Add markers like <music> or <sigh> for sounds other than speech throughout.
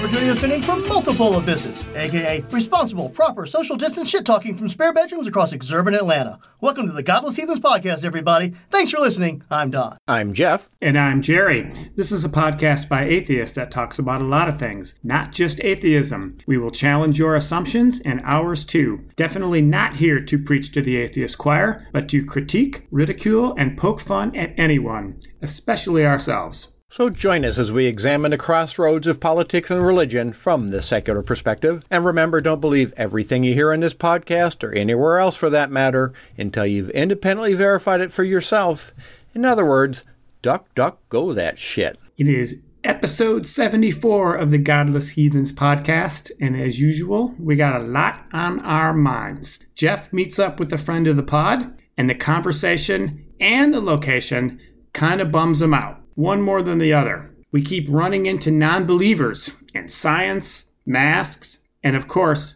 Equal opportunity offending from multiple abysses, aka responsible, proper social distance shit talking from spare bedrooms across exurban Atlanta. Welcome to the Godless Heathens podcast, everybody. Thanks for listening. I'm Don. I'm Jeff. And I'm Jerry. This is a podcast by atheists that talks about a lot of things, not just atheism. We will challenge your assumptions and ours too. Definitely not here to preach to the atheist choir, but to critique, ridicule, and poke fun at anyone, especially ourselves. So join us as we examine the crossroads of politics and religion from the secular perspective. And remember, don't believe everything you hear in this podcast or anywhere else for that matter until you've independently verified it for yourself. In other words, duck, duck, go that shit. It is episode 74 of the Godless Heathens podcast, and as usual, we got a lot on our minds. Jeff meets up with a friend of the pod, and the conversation and the location kind of bums him out, one more than the other. We keep running into non believers and science, masks, and of course,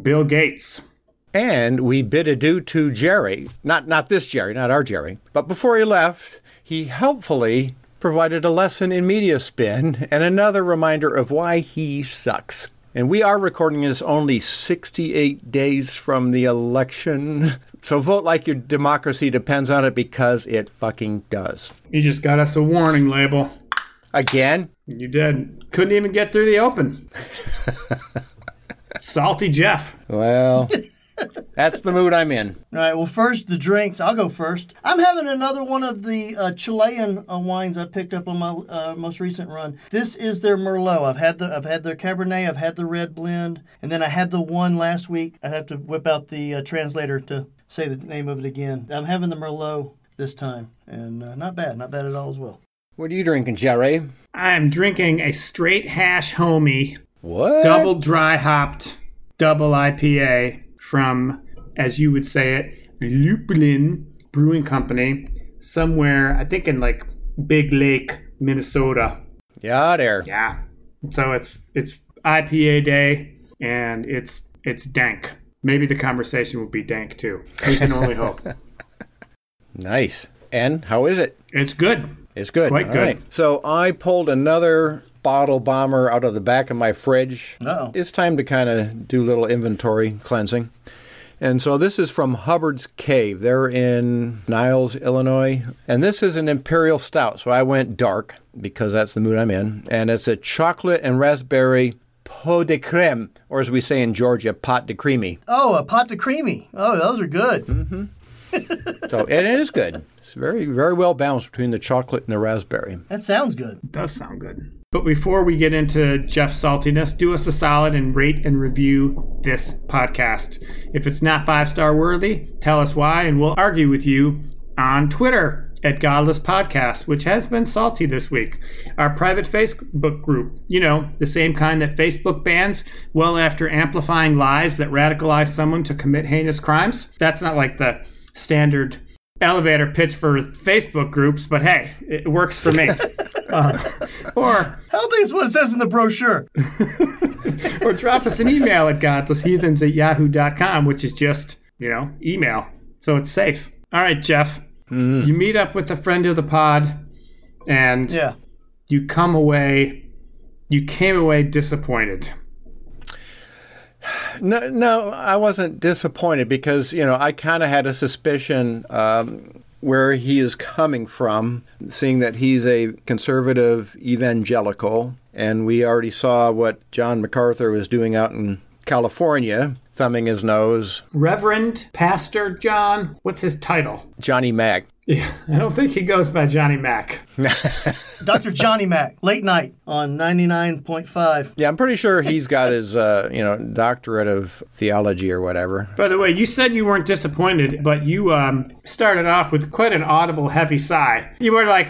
Bill Gates. And we bid adieu to Jerry. Not not this Jerry, not our Jerry. But before he left, he helpfully provided a lesson in media spin and another reminder of why he sucks. And we are recording this only 68 days from the election. <laughs> So vote like your democracy depends on it because it fucking does. You just got us a warning label. Again? You did. Couldn't even get through the open. <laughs> Salty Jeff. Well, that's the mood I'm in. All right, well, first, the drinks. I'll go first. I'm having another one of the uh, Chilean uh, wines I picked up on my uh, most recent run. This is their Merlot. I've had the I've had their Cabernet, I've had the red blend, and then I had the one last week. I'd have to whip out the uh, translator to say the name of it again. I'm having the Merlot this time, and uh, not bad, not bad at all as well. What are you drinking, Jerry? I'm drinking a straight hash homie, What? double dry hopped, double IPA from, as you would say it, Lupulin Brewing Company, somewhere, I think in like Big Lake, Minnesota. Yeah, there. Yeah. So it's it's IPA day and it's it's dank. Maybe the conversation will be dank too. We can only hope. <laughs> Nice. And how is it? It's good. It's good. Quite All good. right. So I pulled another bottle bomber out of the back of my fridge. Uh-oh. It's time to kind of do a little inventory cleansing. And so this is from Hubbard's Cave. They're in Niles, Illinois. And this is an imperial stout. So I went dark because that's the mood I'm in. And it's a chocolate and raspberry pot de creme, or as we say in Georgia, pot de creamy. Oh, a pot de creamy. Oh, those are good. Mm-hmm. <laughs> So and it is good. It's very, very well balanced between the chocolate and the raspberry. That sounds good. does sound good. But before we get into Jeff's saltiness, do us a solid and rate and review this podcast. If it's not five star worthy, tell us why, and we'll argue with you on Twitter at Godless Podcast, which has been salty this week. Our private Facebook group, you know, the same kind that Facebook bans well after amplifying lies that radicalize someone to commit heinous crimes. That's not like the standard elevator pitch for Facebook groups, but hey, it works for me. <laughs> uh, or don't think what it says in the brochure. <laughs> or drop us an email at godlessheathens at yahoo.com, which is just, you know, email. So it's safe. All right, Jeff. You meet up with a friend of the pod and Yeah. you come away, you came away disappointed. No, no, I wasn't disappointed because you know I kind of had a suspicion um, where he is coming from, seeing that he's a conservative evangelical, and we already saw what John MacArthur was doing out in California, thumbing his nose. Reverend Pastor John, what's his title? Johnny Mac. Yeah, I don't think he goes by Johnny Mac. <laughs> Dr. Johnny Mac, late night on 99.5. Yeah, I'm pretty sure he's got his uh, you know doctorate of theology or whatever. By the way, you said you weren't disappointed, but you um, started off with quite an audible, heavy sigh. You were like,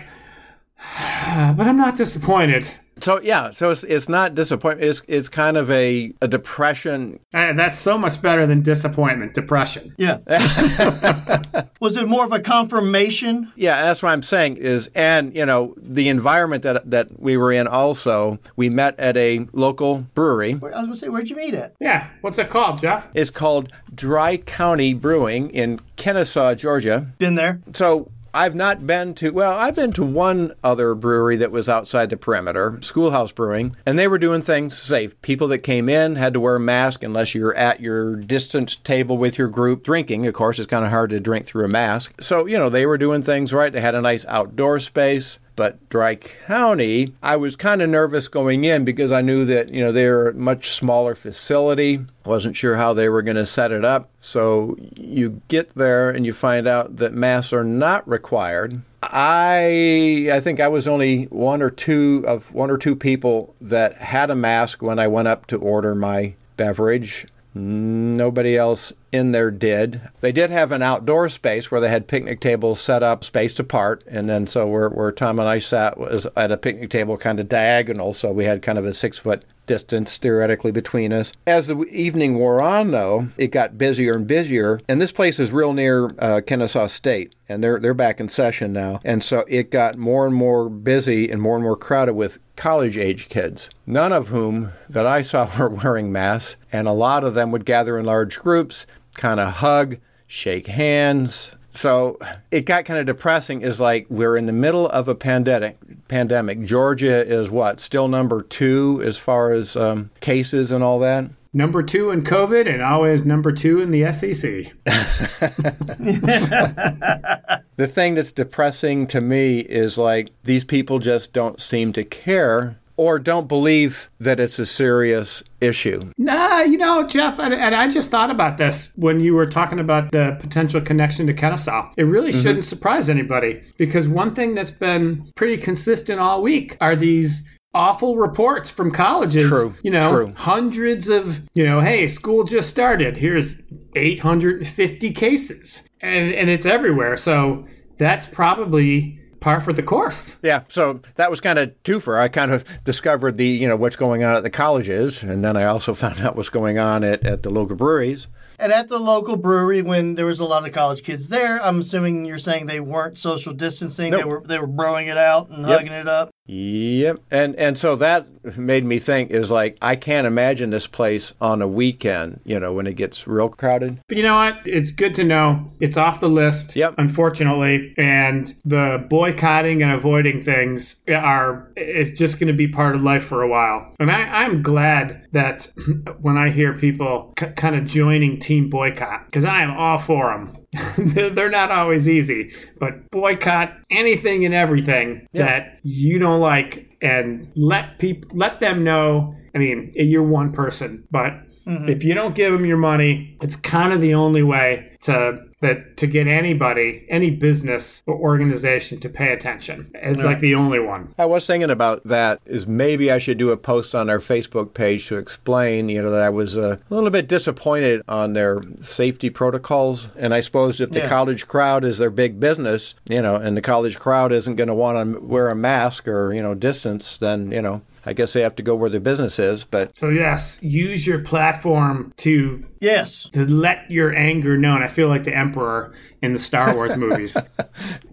<sighs> but I'm not disappointed. So yeah, so it's, it's not disappointment. It's it's kind of a, a depression. Uh, that's so much better than disappointment, depression. Yeah. <laughs> Was it more of a confirmation? Yeah, that's what I'm saying is, and you know, the environment that that we were in. Also, we met at a local brewery. Where- I was going to say, where'd you meet at? Yeah. What's it called, Jeff? It's called Dry County Brewing in Kennesaw, Georgia. Been there. So I've not been to, well, I've been to one other brewery that was outside the perimeter, Schoolhouse Brewing, and they were doing things safe. People that came in had to wear a mask unless you're at your distance table with your group drinking. Of course, it's kind of hard to drink through a mask. So, you know, they were doing things right. They had a nice outdoor space. But Dry County, I was kind of nervous going in because I knew that, you know, they're a much smaller facility. Wasn't sure how they were going to set it up. So you get there and you find out that masks are not required. I I think I was only one or two of one or two people that had a mask when I went up to order my beverage. Nobody else in there did. They did have an outdoor space where they had picnic tables set up, spaced apart, and then so where, where Tom and I sat was at a picnic table kind of diagonal, so we had kind of a six foot distance theoretically between us. As the evening wore on, though, it got busier and busier, and this place is real near uh, Kennesaw State, and they're they're back in session now, and so it got more and more busy and more and more crowded with college age kids, none of whom that I saw <laughs> were wearing masks, and a lot of them would gather in large groups, kind of hug, shake hands. So it got kind of depressing. Is like we're in the middle of a pandemic. Pandemic. Georgia is what still number two as far as um, cases and all that. Number two in COVID and always number two in the SEC. <laughs> The thing that's depressing to me is like these people just don't seem to care or don't believe that it's a serious issue. Nah, you know, Jeff, and, and I just thought about this when you were talking about the potential connection to Kennesaw. It really Mm-hmm. shouldn't surprise anybody because one thing that's been pretty consistent all week are these awful reports from colleges. True, You know, true. hundreds of, you know, hey, school just started. Here's 850 cases. And, and it's everywhere. So that's probably par for the course. Yeah, so that was kind of twofer. I kind of discovered the you know what's going on at the colleges, and then I also <laughs> found out what's going on at, at the local breweries. And at the local brewery, when there was a lot of college kids there, I'm assuming you're saying they weren't social distancing. They were they were broing it out and hugging it up. Yep, and and so that made me think is like I can't imagine this place on a weekend. You know when it gets real crowded. But you know what? It's good to know it's off the list. Yep. Unfortunately, and the boycotting and avoiding things are it's just going to be part of life for a while. And I, I'm glad that <clears throat> when I hear people c- kind of joining Team Boycott, because I am all for them. <laughs> They're not always easy, but boycott anything and everything that you don't like, and let people let them know. I mean, you're one person, but mm-hmm. if you don't give them your money, it's kind of the only way to that to get anybody, any business or organization to pay attention. It's like the only one. I was thinking about that. Is maybe I should do a post on our Facebook page to explain, you know, that I was a little bit disappointed on their safety protocols. And I suppose if the Yeah. college crowd is their big business, you know, and the college crowd isn't going to want to wear a mask or you know distance, then you know, I guess they have to go where their business is. But So yes, use your platform to Yes. to let your anger known. I feel like the Emperor in the Star Wars <laughs> movies.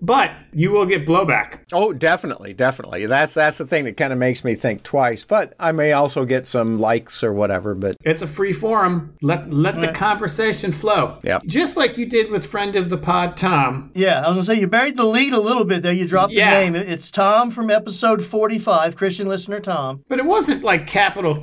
but you will get blowback. oh, definitely, definitely. That's that's the thing that kind of makes me think twice. But I may also get some likes or whatever. But It's a free forum. Let let the conversation flow. Yeah. Just like you did with friend of the pod Tom. Yeah, I was gonna say you buried the lead a little bit there. You dropped Yeah. the name. It's Tom from episode 45, Christian listener Tom. But it wasn't like capital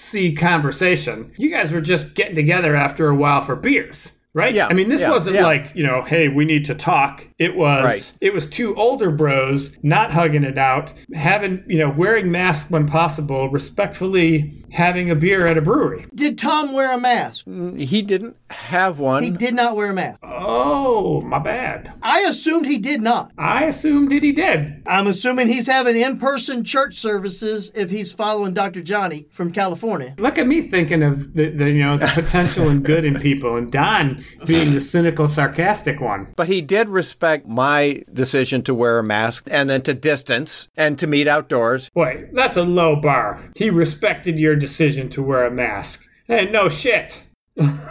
C conversation. You guys were just getting together after a while for beers. Right? Yeah, I mean, this yeah, wasn't yeah. like, you know, hey, we need to talk. It was Right. it was two older bros not hugging it out, having, you know, wearing masks when possible, respectfully having a beer at a brewery. Did Tom wear a mask? Mm, he didn't have one. He did not wear a mask. Oh, my bad. I assumed he did not. I assumed that he did. I'm assuming he's having in-person church services if he's following Dr. Johnny from California. Look at me thinking of the, the you know the potential and good in people, and Don being the cynical, sarcastic one. But he did respect respect my decision to wear a mask and then to distance and to meet outdoors. Wait, that's a low bar. He respected your decision to wear a mask. Hey, no shit.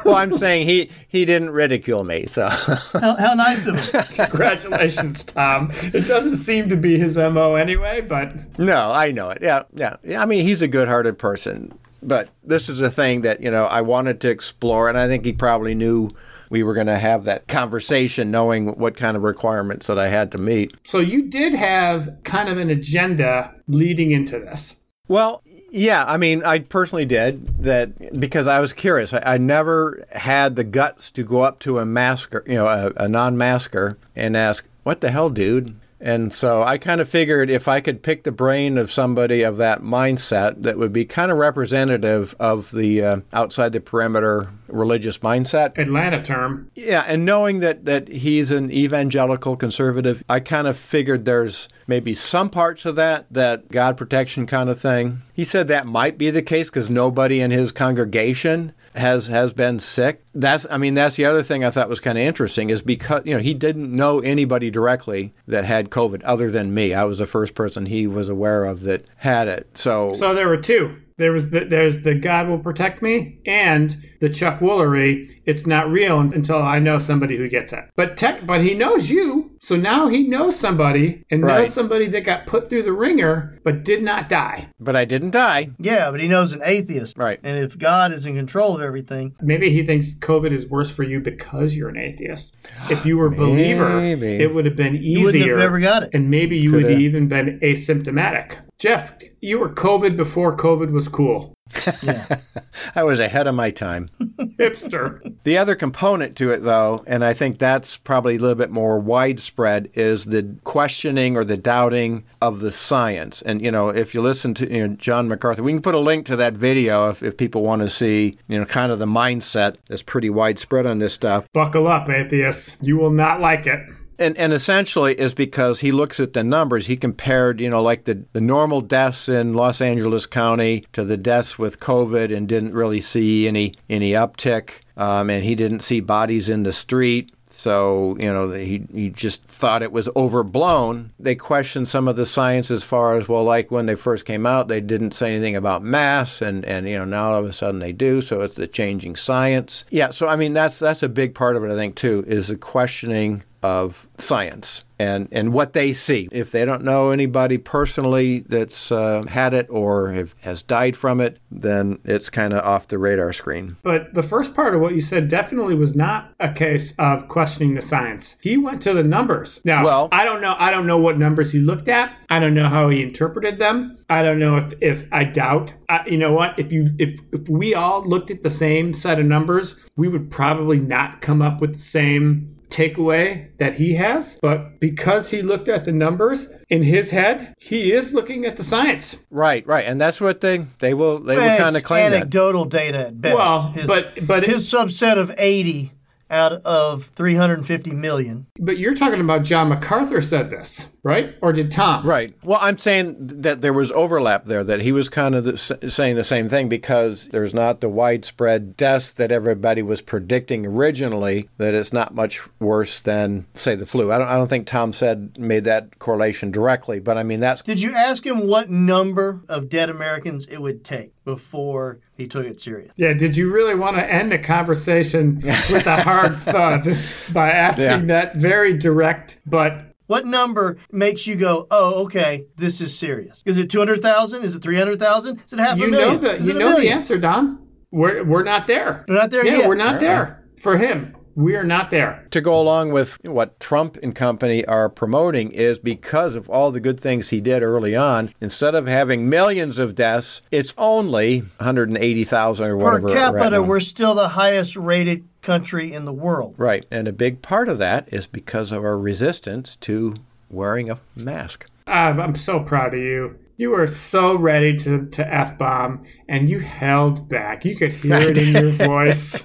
Well, I'm saying he he didn't ridicule me, so <laughs> How, how nice of him. Congratulations, Tom. It doesn't seem to be his MO anyway, but no, I know it. Yeah, yeah, yeah. I mean, he's a good-hearted person, but this is a thing that you know I wanted to explore, and I think he probably knew we were going to have that conversation, knowing what kind of requirements that I had to meet. so you did have kind of an agenda leading into this. Well, yeah, I mean, I personally did that because I was curious. I, I never had the guts to go up to a masker, you know, a, a non-masker, and ask, "What the hell, dude?" And so I kind of figured if I could pick the brain of somebody of that mindset, that would be kind of representative of the uh, outside the perimeter religious mindset. Atlanta term. Yeah, and knowing that that he's an evangelical conservative, I kind of figured there's maybe some parts of that that God protection kind of thing. He said that might be the case because nobody in his congregation has has been sick. That's I mean that's the other thing I thought was kind of interesting is because you know he didn't know anybody directly that had COVID other than me. I was the first person he was aware of that had it. So, So there were two. There was the, there's the God will protect me and the Chuck Woolery. It's not real until I know somebody who gets it. But tech, but he knows you, so now he knows somebody and Right. knows somebody that got put through the ringer but did not die. but I didn't die. Yeah, but he knows an atheist. Right. And if God is in control of everything, Maybe he thinks COVID is worse for you because you're an atheist. If you were a believer, it would have been easier. wouldn't have ever got it. And maybe you would Coulda. have even been asymptomatic. Jeff, you were COVID before COVID was cool. <laughs> I was ahead of my time. <laughs> Hipster. The other component to it, though, and I think that's probably a little bit more widespread, is the questioning or the doubting of the science. And, you know, if you listen to you know, John MacArthur, we can put a link to that video if, if people want to see, you know, kind of the mindset that's pretty widespread on this stuff. Buckle up, atheists. You will not like it. And, and essentially is because he looks at the numbers. He compared, you know, like the, the normal deaths in Los Angeles County to the deaths with COVID and didn't really see any any uptick. Um, and he didn't see bodies in the street. So, you know, he, he just thought it was overblown. They questioned some of the science as far as, well, like when they first came out, they didn't say anything about mass, and, and you know, now all of a sudden they do. So it's the changing science. Yeah, so I mean, that's that's a big part of it, I think, too, is the questioning of science and, and what they see. If they don't know anybody personally that's uh, had it or have, has died from it, then it's kind of off the radar screen. But the first part of what you said definitely was not a case of questioning the science. He went to the numbers. Now, Well- I don't know. I don't know what numbers he looked at. I don't know how he interpreted them. I don't know if, if I doubt. I, you know what? If you if if we all looked at the same set of numbers, we would probably not come up with the same takeaway that he has. But because he looked at the numbers in his head, he is looking at the science. Right, right, and that's what they they will they will kind of it's claim that. anecdotal data at best. Well, his, but but his subset of 80 out of 350 million. But you're talking about John MacArthur said this, right? Or did Tom? Right. Well, I'm saying that there was overlap there, that he was kind of the, saying the same thing because there's not the widespread deaths that everybody was predicting originally, that it's not much worse than, say, the flu. I don't, I don't think Tom said, made that correlation directly, but I mean, that's. Did you ask him what number of dead Americans it would take before he took it serious? Yeah, did you really want to end the conversation with a hard <laughs> thud by asking Yeah. that very direct but What number makes you go, oh, okay, this is serious? Is it 200,000? Is it 300,000? Is it half you a know million? the you it a know the answer, Don. We're we're not there. We're not there yeah, yet. we're not there for him. We are not there. to go along with what Trump and company are promoting is because of all the good things he did early on, instead of having millions of deaths, it's only 180,000 or whatever. right capita, now. we're still the highest rated country in the world. Right. And a big part of that is because of our resistance to wearing a mask. I'm, I'm so proud of you. You were so ready to, to F bomb and you held back. You could hear it in your <laughs> voice.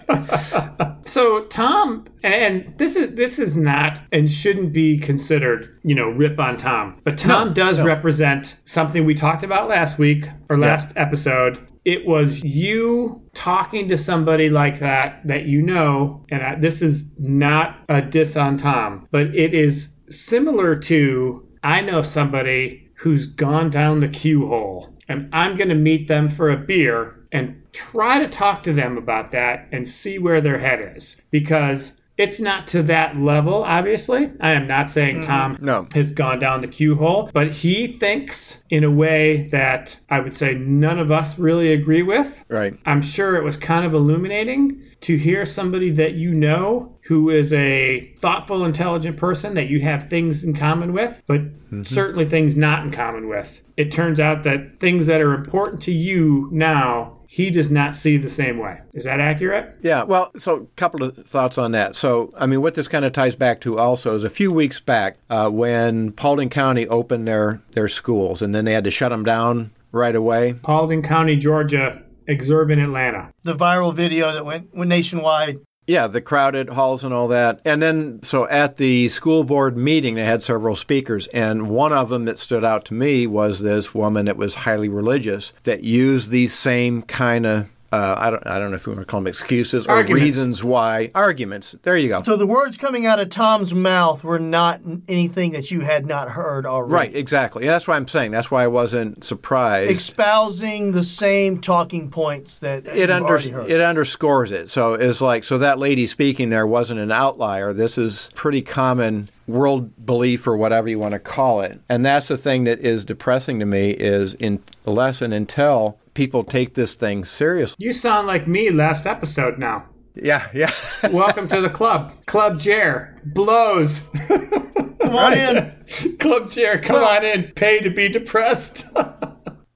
<laughs> so Tom and this is this is not and shouldn't be considered, you know, rip on Tom. But Tom does represent something we talked about last week or last episode. it was you talking to somebody like that that you know, and I, this is not a diss on Tom, but it is similar to I know somebody who's gone down the Q hole, and I'm going to meet them for a beer and try to talk to them about that and see where their head is because it's not to that level, obviously. I am not saying mm-hmm. Tom No. has gone down the Q hole, but he thinks in a way that I would say none of us really agree with. Right. I'm sure it was kind of illuminating to hear somebody that you know who is a thoughtful, intelligent person that you have things in common with, but certainly things not in common with. It turns out that things that are important to you now, he does not see the same way. Is that accurate? Yeah, well, so a couple of thoughts on that. So, I mean, what this kind of ties back to also is a few weeks back uh, when Paulding County opened their, their schools and then they had to shut them down right away. Paulding County, Georgia, Exurban, Atlanta. The viral video that went, went nationwide. Yeah, the crowded halls and all that. And then, so at the school board meeting, they had several speakers. And one of them that stood out to me was this woman that was highly religious that used these same kind of. Uh, I don't. I don't know if you want to call them excuses or Arguments. reasons why arguments. There you go. So the words coming out of Tom's mouth were not anything that you had not heard already. Right, exactly. That's why I'm saying. That's why I wasn't surprised. Espousing the same talking points that it under, heard. it underscores it. So it's like so that lady speaking there wasn't an outlier. This is pretty common world belief or whatever you want to call it. And that's the thing that is depressing to me is in unless and until people take this thing seriously. You sound like me last episode now. Yeah, yeah. <laughs> Welcome to the club. Club Chair blows. Come on in. <laughs> club Chair, come Well- on in. Pay to be depressed. <laughs>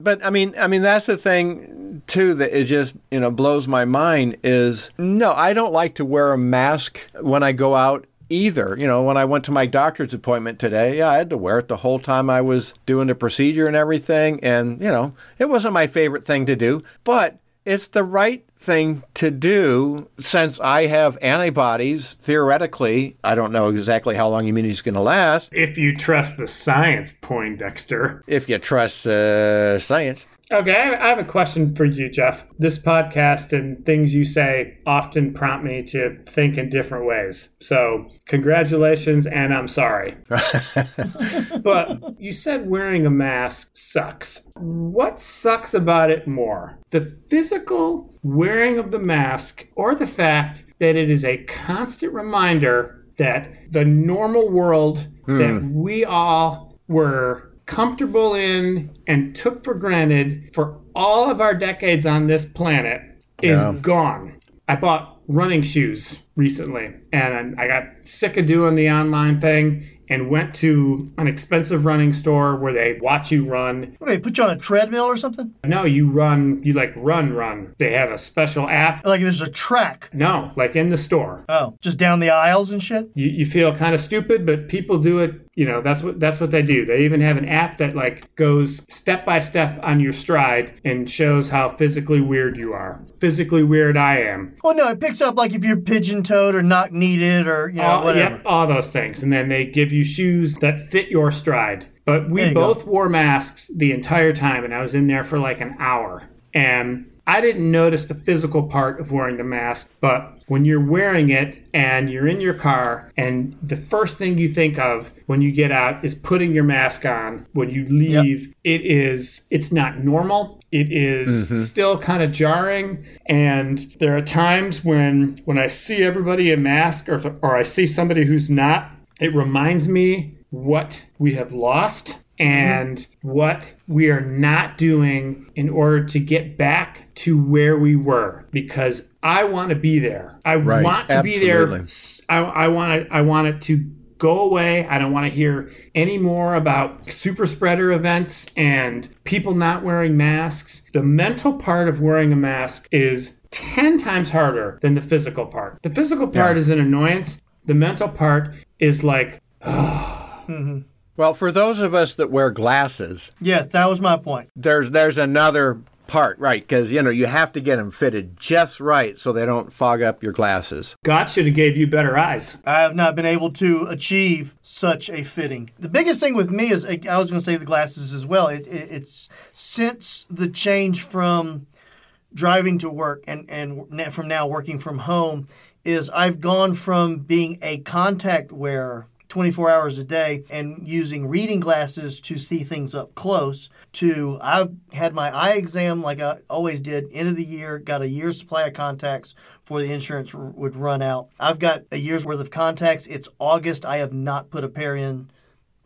But I mean, I mean that's the thing too that it just you know blows my mind is no, I don't like to wear a mask when I go out either. You know, when I went to my doctor's appointment today, yeah, I had to wear it the whole time I was doing the procedure and everything, and you know, it wasn't my favorite thing to do, but it's the right thing to do since I have antibodies theoretically. I don't know exactly how long immunity is going to last if you trust the science, Poindexter. if you trust uh, science. Okay, I have- a question for you, Jeff. This podcast and things you say often prompt me to think in different ways. So, congratulations, and I'm sorry. <laughs> but you said wearing a mask sucks. What sucks about it more? The physical wearing of the mask or the fact that it is a constant reminder that the normal world that hmm. we all were comfortable in and took for granted for all of our decades on this planet is Yeah. gone. I bought running shoes recently and I got sick of doing the online thing and went to an expensive running store where they watch you run. What, they put you on a treadmill or something? No, you run, you like run, run. They have a special app. Like there's a track. No, like in the store. Oh, just down the aisles and shit? You, you feel kind of stupid, but people do it. You know, that's what that's what they do. They even have an app that like goes step by step on your stride and shows how physically weird you are. Physically weird I am. Well, no, it picks up like if you're pigeon toed or knock kneaded or, you know, all, whatever. Yep, all those things. And then they give you shoes that fit your stride. But we you go. both wore masks the entire time, and I was in there for like an hour. And I didn't notice the physical part of wearing the mask, but when you're wearing it and you're in your car, and the first thing you think of when you get out is putting your mask on when you leave, it is, it's not normal. It is mm-hmm. still kind of jarring. And there are times when, when I see everybody in mask or, or I see somebody who's not, it reminds me what we have lost Mm-hmm. and what we are not doing in order to get back to where we were because I want to be there. I Right, want to be there. I, I want to I want it to go away. I don't want to hear any more about super spreader events and people not wearing masks. The mental part of wearing a mask is 10 times harder than the physical part. The physical part is an annoyance. The mental part is like <sighs> mm-hmm. Well, for those of us that wear glasses, Yes, that was my point. there's there's another part, right? Because you know you have to get them fitted just right so they don't fog up your glasses. God should have gave you better eyes. I have not been able to achieve such a fitting. The biggest thing with me is I was going to say the glasses as well. It, it, it's since the change from driving to work and and from now working from home is I've gone from being a contact wearer 24 hours a day and using reading glasses to see things up close to I've had my eye exam like I always did end of the year got a year's supply of contacts before the insurance r- would run out. I've got a year's worth of contacts. It's August. I have not put a pair in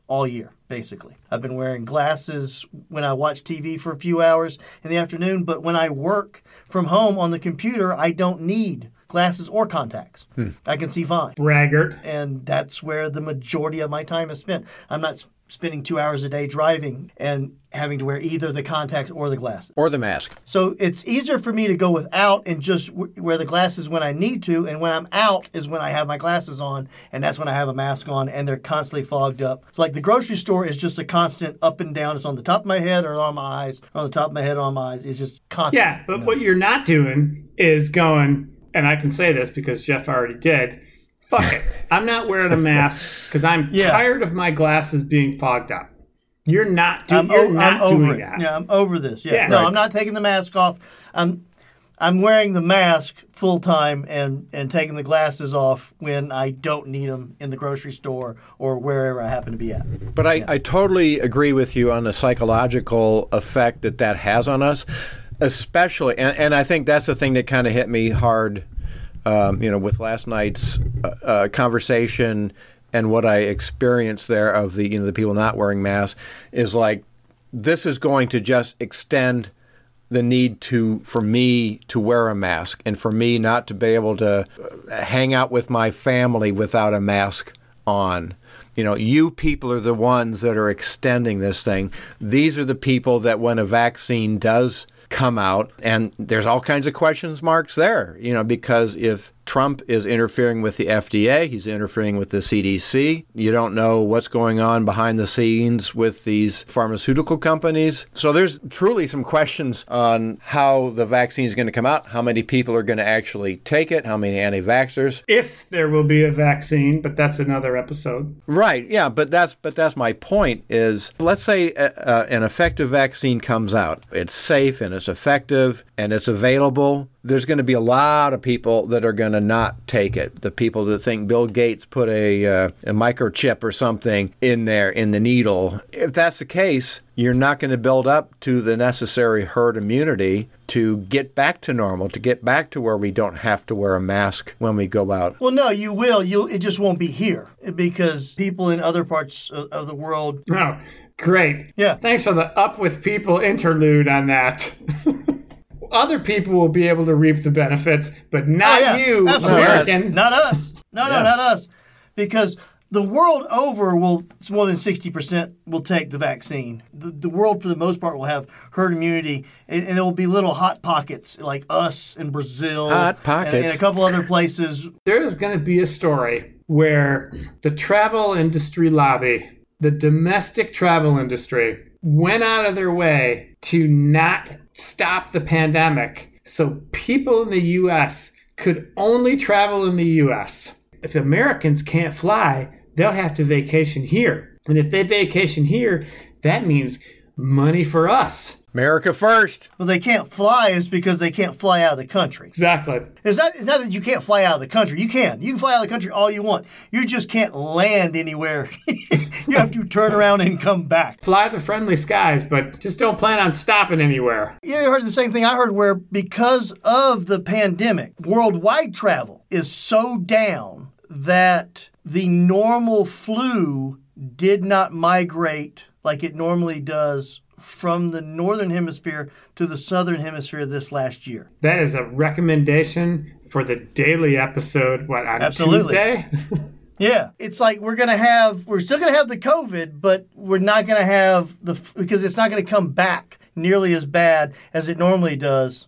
all year basically. I've been wearing glasses when I watch TV for a few hours in the afternoon but when I work from home on the computer I don't need glasses or contacts hmm. I can see fine Braggart. and that's where the majority of my time is spent. I'm not spending two hours a day driving and having to wear either the contacts or the glasses. Or the mask. So it's easier for me to go without and just w- wear the glasses when I need to, and when I'm out is when I have my glasses on, and that's when I have a mask on, and they're constantly fogged up. So like the grocery store is just a constant up and down. It's on the top of my head or on my eyes, or on the top of my head or on my eyes. It's just constant. Yeah, but what you're not doing is going, and I can say this because Jeff already did. Fuck it. <laughs> I'm not wearing a mask because I'm Yeah. tired of my glasses being fogged up. You're not doing. I'm, you're o- not I'm over doing it. that. Yeah, I'm over this. Yeah, Yeah. no, Right. I'm not taking the mask off. I'm I'm wearing the mask full time and and taking the glasses off when I don't need them in the grocery store or wherever I happen to be at. But I, I totally agree with you on the psychological effect that that has on us, especially, and, and I think that's the thing that kind of hit me hard, um, you know, with last night's uh, uh, conversation and what I experienced there of the you know the people not wearing masks is like this is going to just extend the need to for me to wear a mask and for me not to be able to uh, hang out with my family without a mask on. You know, you people are the ones that are extending this thing. These are the people that when a vaccine does come out and there's all kinds of questions marks there, you know, because if Trump is interfering with the FDA, he's interfering with the CDC. You don't know what's going on behind the scenes with these pharmaceutical companies. So there's truly some questions on how the vaccine is going to come out, how many people are going to actually take it, how many anti-vaxxers. If there will be a vaccine, but that's another episode. Right. Yeah, but that's but that's my point is let's say uh, uh, an effective vaccine comes out. It's safe and it's effective and it's available. There's going to be a lot of people that are going to not take it. The people that think Bill Gates put a uh, a microchip or something in there in the needle. If that's the case, you're not going to build up to the necessary herd immunity to get back to normal, to get back to where we don't have to wear a mask when we go out. Well, no, you will. You it just won't be here because people in other parts of, of the world. Oh, great. Yeah. Thanks for the up with people interlude on that. <laughs> Other people will be able to reap the benefits, but not Oh, yeah, you, absolutely. American. Not us. No, no, not us. Because the world over will it's more than 60% will take the vaccine. The, the world for the most part will have herd immunity and, and there will be little hot pockets like us in Brazil Hot and, pockets. and a couple other places. there is going to be a story where the travel industry lobby, the domestic travel industry, went out of their way to not stop the pandemic so people in the US could only travel in the US. If Americans can't fly, they'll have to vacation here. And if they vacation here, that means money for us. America first. Well, they can't fly is because they can't fly out of the country. Exactly. It's not, it's not that you can't fly out of the country. You can. You can fly out of the country all you want. You just can't land anywhere. <laughs> you have to turn around and come back. Fly the friendly skies, but just don't plan on stopping anywhere. Yeah, you heard the same thing I heard where because of the pandemic, worldwide travel is so down that the normal flu did not migrate like it normally does from the northern hemisphere to the southern hemisphere this last year. That is a recommendation for the daily episode. What on Absolutely. Tuesday? <laughs> Yeah, it's like we're gonna have, we're still gonna have the COVID, but we're not gonna have the because it's not gonna come back nearly as bad as it normally does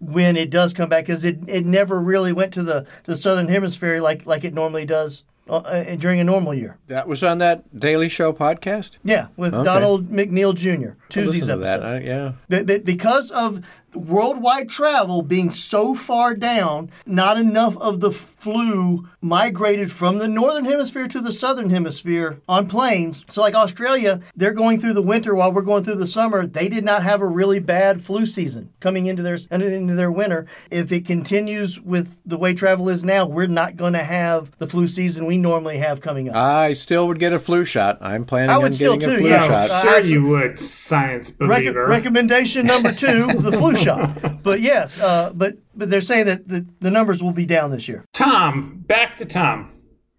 when it does come back, because it, it never really went to the to the southern hemisphere like like it normally does uh, uh, during a normal year. That was on that Daily Show podcast? Yeah, with Okay. Donald McNeil Jr. Tuesday's Listen to episode. that. I, yeah. Be- be- because of worldwide travel being so far down, not enough of the flu migrated from the northern hemisphere to the southern hemisphere on planes. So, like Australia, they're going through the winter while we're going through the summer. They did not have a really bad flu season coming into their into their winter. If it continues with the way travel is now, we're not going to have the flu season we normally have coming up. I still would get a flu shot. I'm planning I would on still getting a too, flu yeah. shot. Uh, sure you would, science Rec- believer. recommendation number two, <laughs> the flu shot. But yes, uh, but but they're saying that the, the numbers will be down this year. Tom, back to Tom.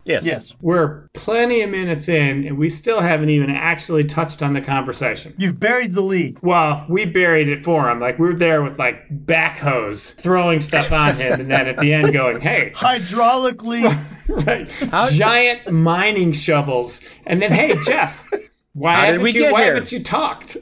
Yes. Yes, We're plenty of minutes in, and we still haven't even actually touched on the conversation. you've buried the lead. Well, we buried it for him. Like we were there with like backhoes throwing stuff on him, and then at the end going, "Hey, <laughs> Hydraulically, <laughs> right, giant mining shovels," and then, "Hey, Jeff, why How did haven't we you? get Why here?" haven't you talked?"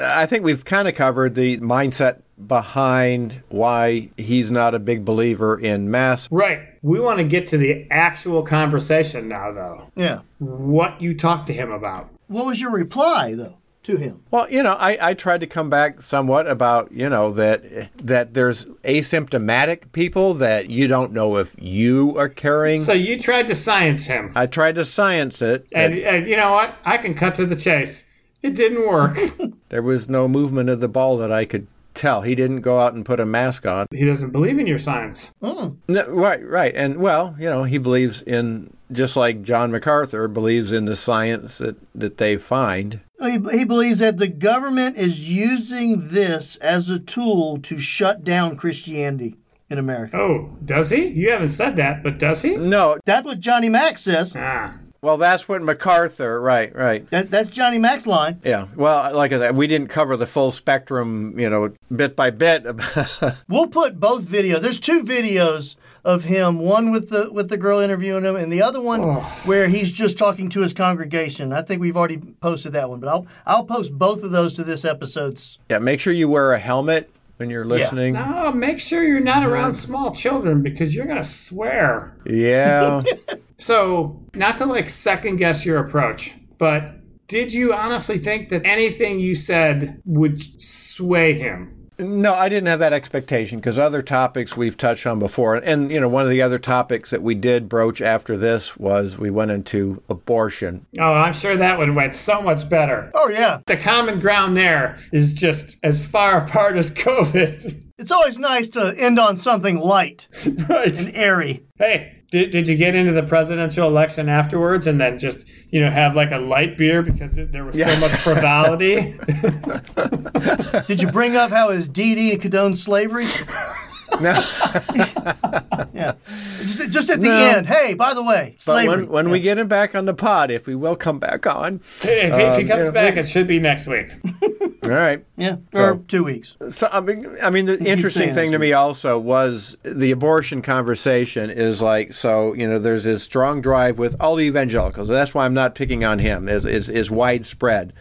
I think we've kind of covered the mindset behind why he's not a big believer in mass. right. We want to get to the actual conversation now, though. yeah. What you talked to him about? What was your reply though to him? Well, you know, I, I tried to come back somewhat about, you know, that that there's asymptomatic people that you don't know if you are carrying. So you tried to science him, I tried to science it. and, but and you know what? I can cut to the chase. It didn't work. <laughs> <laughs> there was no movement of the ball that I could tell. He didn't go out and put a mask on. he doesn't believe in your science. Mm. No, right, right. And well, you know, he believes in just like John MacArthur believes in the science that, that they find. He, he believes that the government is using this as a tool to shut down Christianity in America. Oh, does he? You haven't said that, but does he? No, That's what Johnny Mac says. Ah, well, that's what MacArthur, right, right. That, that's Johnny Mac's line. Yeah. Well, like I said, we didn't cover the full spectrum, you know, bit by bit. <laughs> We'll put both videos. There's two videos of him. One with the with the girl interviewing him, and the other one where he's just talking to his congregation. I think we've already posted that one, but I'll I'll post both of those to this episode's. yeah, make sure you wear a helmet when you're listening. No, make sure you're not mm-hmm. around small children because you're gonna swear. Yeah. <laughs> <laughs> So, not to like second guess your approach, but did you honestly think that anything you said would sway him? No, I didn't have that expectation because other topics we've touched on before. And, you know, one of the other topics that we did broach after this was we went into abortion. Oh, I'm sure that one went so much better. Oh yeah, The common ground there is just as far <laughs> apart as COVID. it's always nice to end on something light <laughs> right. and airy. Hey, did, did you get into the presidential election afterwards and then just, you know, have like a light beer because there was so much frivolity? <laughs> Did you bring up how his DD condoned slavery? <laughs> yeah, just, just at the No. end. Hey, by the way, But slavery. when, when we get him back on the pod, if we will come back on. if, if he um, comes yeah, back, it should be next week. All right. <laughs> yeah, So- or two weeks. So I mean, I mean, the interesting thing to me also was the abortion conversation is like so. You know, there's this strong drive with all the evangelicals, and that's why I'm not picking on him. is is, is widespread.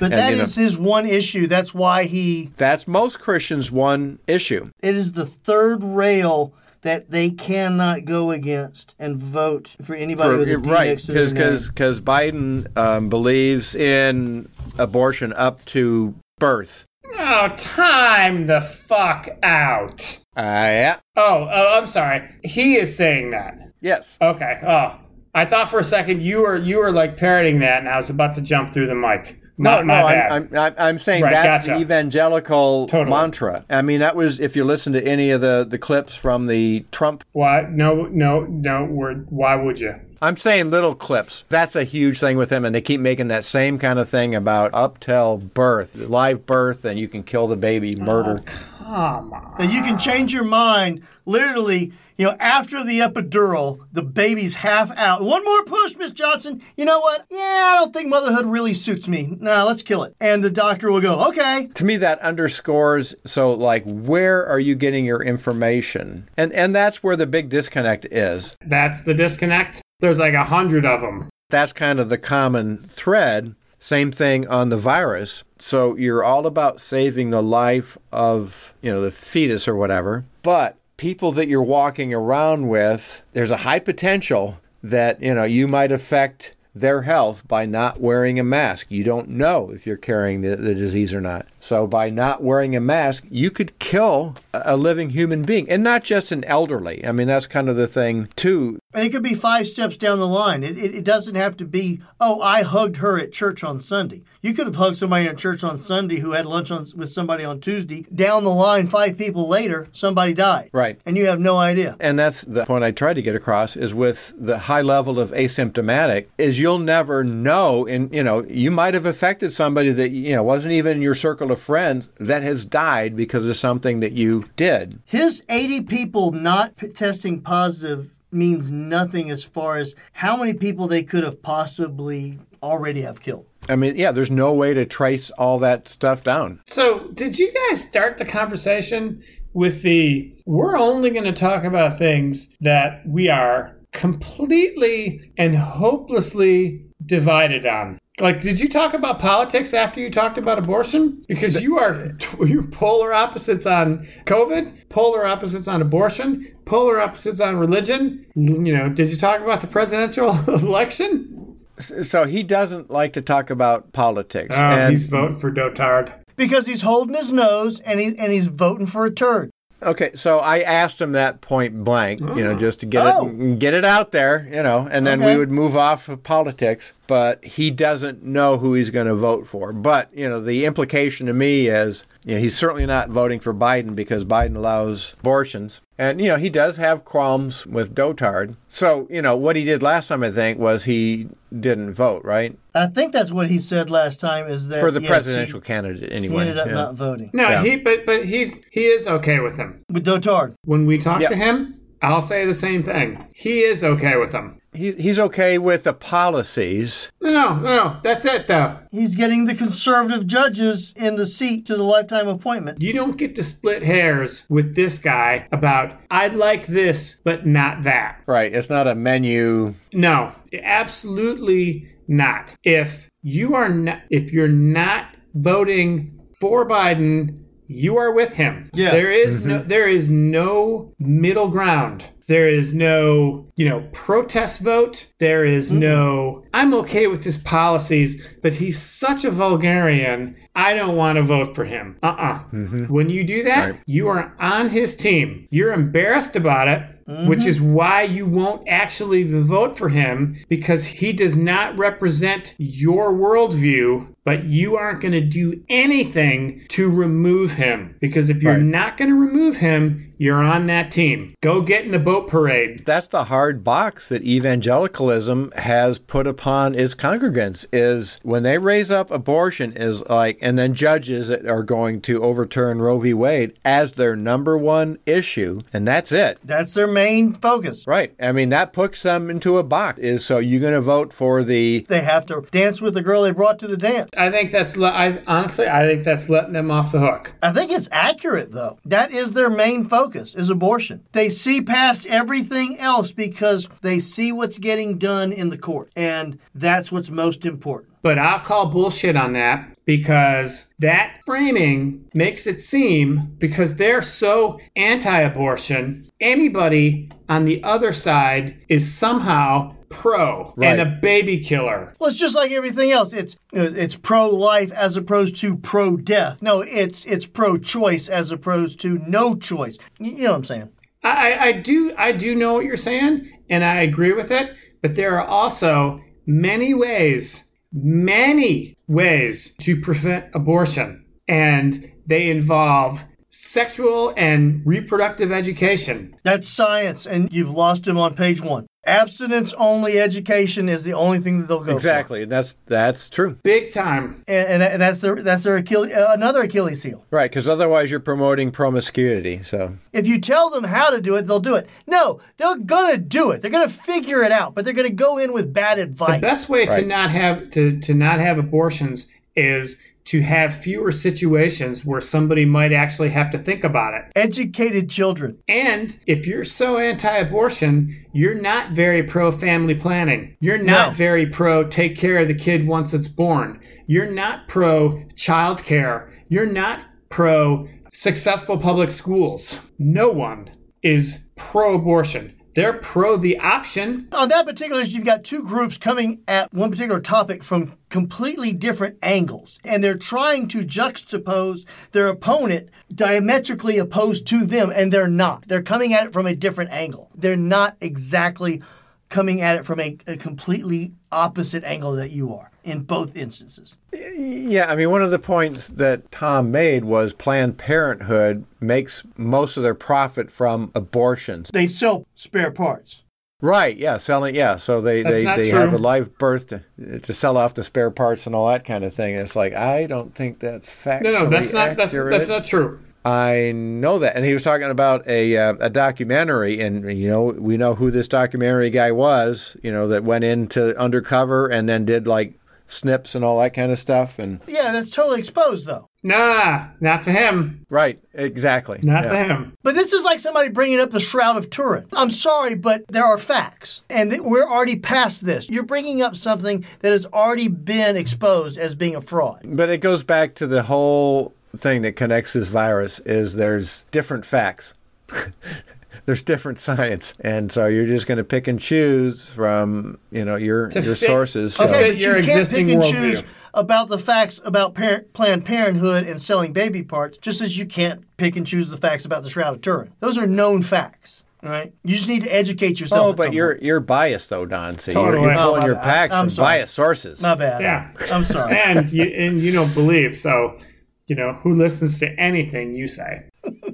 But that you is his one issue. That's why he. That's most Christians' one issue. It is the third rail that they cannot go against and vote for anybody For, with a D right, next to their because name. because Biden um, believes in abortion up to birth. Oh, time the fuck out. Uh, yeah. Oh, oh, I'm sorry. He is saying that. Yes. Okay. Oh, I thought for a second you were you were like parroting that, and I was about to jump through the mic. No, Not no, my bad. I'm, I'm, I'm, I'm saying Right, that's gotcha. the evangelical Totally. mantra. I mean, that was if you listen to any of the, the clips from the Trump. why? No, no, no. We're, why would you? I'm saying little clips. That's a huge thing with them, and they keep making that same kind of thing about up till birth, live birth, and you can kill the baby, murder. Oh, come on. That you can change your mind literally, you know, after the epidural, the baby's half out. One more push, Miss Johnson. You know what? Yeah, I don't think motherhood really suits me. Nah, let's kill it. And the doctor will go, okay. to me that underscores so like where are you getting your information and and that's where the big disconnect is That's the disconnect. There's like a hundred of them. that's kind of the common thread same thing on the virus so you're all about saving the life of you know the fetus or whatever but people that you're walking around with there's a high potential that you know you might affect their health by not wearing a mask. You don't know if you're carrying the, the disease or not. So, by not wearing a mask, you could kill a living human being, and not just an elderly. I mean, that's kind of the thing, too. And it could be five steps down the line. It, it, it, doesn't have to be, oh, I hugged her at church on Sunday. You could have hugged somebody at church on Sunday who had lunch on, with somebody on Tuesday. Down the line, five people later, somebody died. Right. And you have no idea. And that's the point I tried to get across is with the high level of asymptomatic is you'll never know and you know you might have affected somebody that you know wasn't even in your circle of friend that has died because of something that you did. His 80 people not p- testing positive means nothing as far as how many people they could have possibly already have killed. I mean, yeah, there's no way to trace all that stuff down. So, did you guys start the conversation with the we're only going to talk about things that we are completely and hopelessly divided on? Like, did you talk about politics after you talked about abortion? Because you are <laughs> you're polar opposites on COVID, polar opposites on abortion, polar opposites on religion. You know, did you talk about the presidential <laughs> election? So he doesn't like to talk about politics. Oh, and he's voting for Dotard because he's holding his nose and he and he's voting for a turd. Okay, so I asked him that point blank, you know, mm. just to get oh. it get it out there, you know, and then okay. we would move off of politics. But he doesn't know who he's going to vote for. But you know, the implication to me is, you know, he's certainly not voting for Biden because Biden allows abortions, and you know, he does have qualms with Dotard. So you know, what he did last time, I think, was he didn't vote, right? I think that's what he said last time. Is that for the yes, presidential he, candidate anyway? He ended up yeah. not voting. No, yeah. he but but he's he is okay with him with Dotard. When we talk yep. to him, I'll say the same thing. He is okay with them. He, he's okay with the policies. No, no, that's it though. He's getting the conservative judges in the seat to the lifetime appointment. You don't get to split hairs with this guy about I'd like this but not that. Right. It's not a menu. No, absolutely not. If you are not if you're not voting for Biden, you are with him. Yeah. There is mm-hmm. no there is no middle ground. There is no, you know, protest vote. There is mm-hmm. no, I'm okay with his policies, but he's such a vulgarian. I don't want to vote for him. Uh uh-uh. uh mm-hmm. When you do that, right. you are on his team. You're embarrassed about it. Mm-hmm. Which is why you won't actually vote for him because he does not represent your worldview but you aren't going to do anything to remove him because if you're right. not going to remove him, you're on that team. Go get in the boat parade. That's the hard box that evangelicalism has put upon its congregants is when they raise up abortion is like and then judges that are going to overturn Roe v. Wade as their number one issue and that's it. That's their main focus. Right. I mean that puts them into a box is so you're going to vote for the They have to dance with the girl they brought to the dance. I think that's. I honestly, I think that's letting them off the hook. I think it's accurate though. That is their main focus: is abortion. They see past everything else because they see what's getting done in the court, and that's what's most important. But I'll call bullshit on that because that framing makes it seem because they're so anti-abortion, anybody on the other side is somehow pro right. and a baby killer. Well, it's just like everything else. It's it's pro life as opposed to pro death. No, it's it's pro choice as opposed to no choice. You know what I'm saying? I, I do I do know what you're saying, and I agree with it. But there are also many ways, many ways to prevent abortion, and they involve sexual and reproductive education. That's science, and you've lost him on page one. Abstinence only education is the only thing that they'll go exactly. For. That's that's true. Big time. And, and that's their that's their Achilles, uh, another Achilles heel. Right, because otherwise you're promoting promiscuity. So if you tell them how to do it, they'll do it. No, they're gonna do it. They're gonna figure it out, but they're gonna go in with bad advice. The best way right. to not have to to not have abortions is to have fewer situations where somebody might actually have to think about it. Educated children. And if you're so anti abortion, you're not very pro family planning. You're not no. very pro take care of the kid once it's born. You're not pro child care. You're not pro successful public schools. No one is pro abortion. They're pro the option. On that particular issue, you've got two groups coming at one particular topic from completely different angles, and they're trying to juxtapose their opponent diametrically opposed to them, and they're not. They're coming at it from a different angle. They're not exactly coming at it from a, a completely opposite angle that you are in both instances. Yeah, I mean, one of the points that Tom made was Planned Parenthood makes most of their profit from abortions. They sell spare parts. Right, yeah, selling, yeah. So they, That's they, they true. have a live birth to, to sell off the spare parts and all that kind of thing. It's like, I don't think that's factually No, no, that's not that's, that's not true. I know that, and he was talking about a uh, a documentary, and you know we know who this documentary guy was. You know that went into undercover and then did like snips and all that kind of stuff. And Yeah, that's totally exposed though. Nah, not to him. right, exactly. Not yeah. to him. But this is like somebody bringing up the Shroud of Turin. I'm sorry, but there are facts, and th- we're already past this. You're bringing up something that has already been exposed as being a fraud. But it goes back to the whole thing that connects this virus is there's different facts. <laughs> there's different science. And so you're just going to pick and choose from, you know, your To your fit- sources. So. Okay, Okay, but your you can't pick and worldview. choose about the facts about par- Planned Parenthood and selling baby parts, just as you can't pick and choose the facts about the Shroud of Turin. Those are known facts. All right, you just need to educate yourself. Oh, but you're point. you're biased though, Don. So you're, Totally. you're Oh, pulling my your bad. packs I'm from sorry. biased sources. my bad. Yeah. I'm sorry. and you and you don't believe. So, you know, who listens to anything you say? <laughs>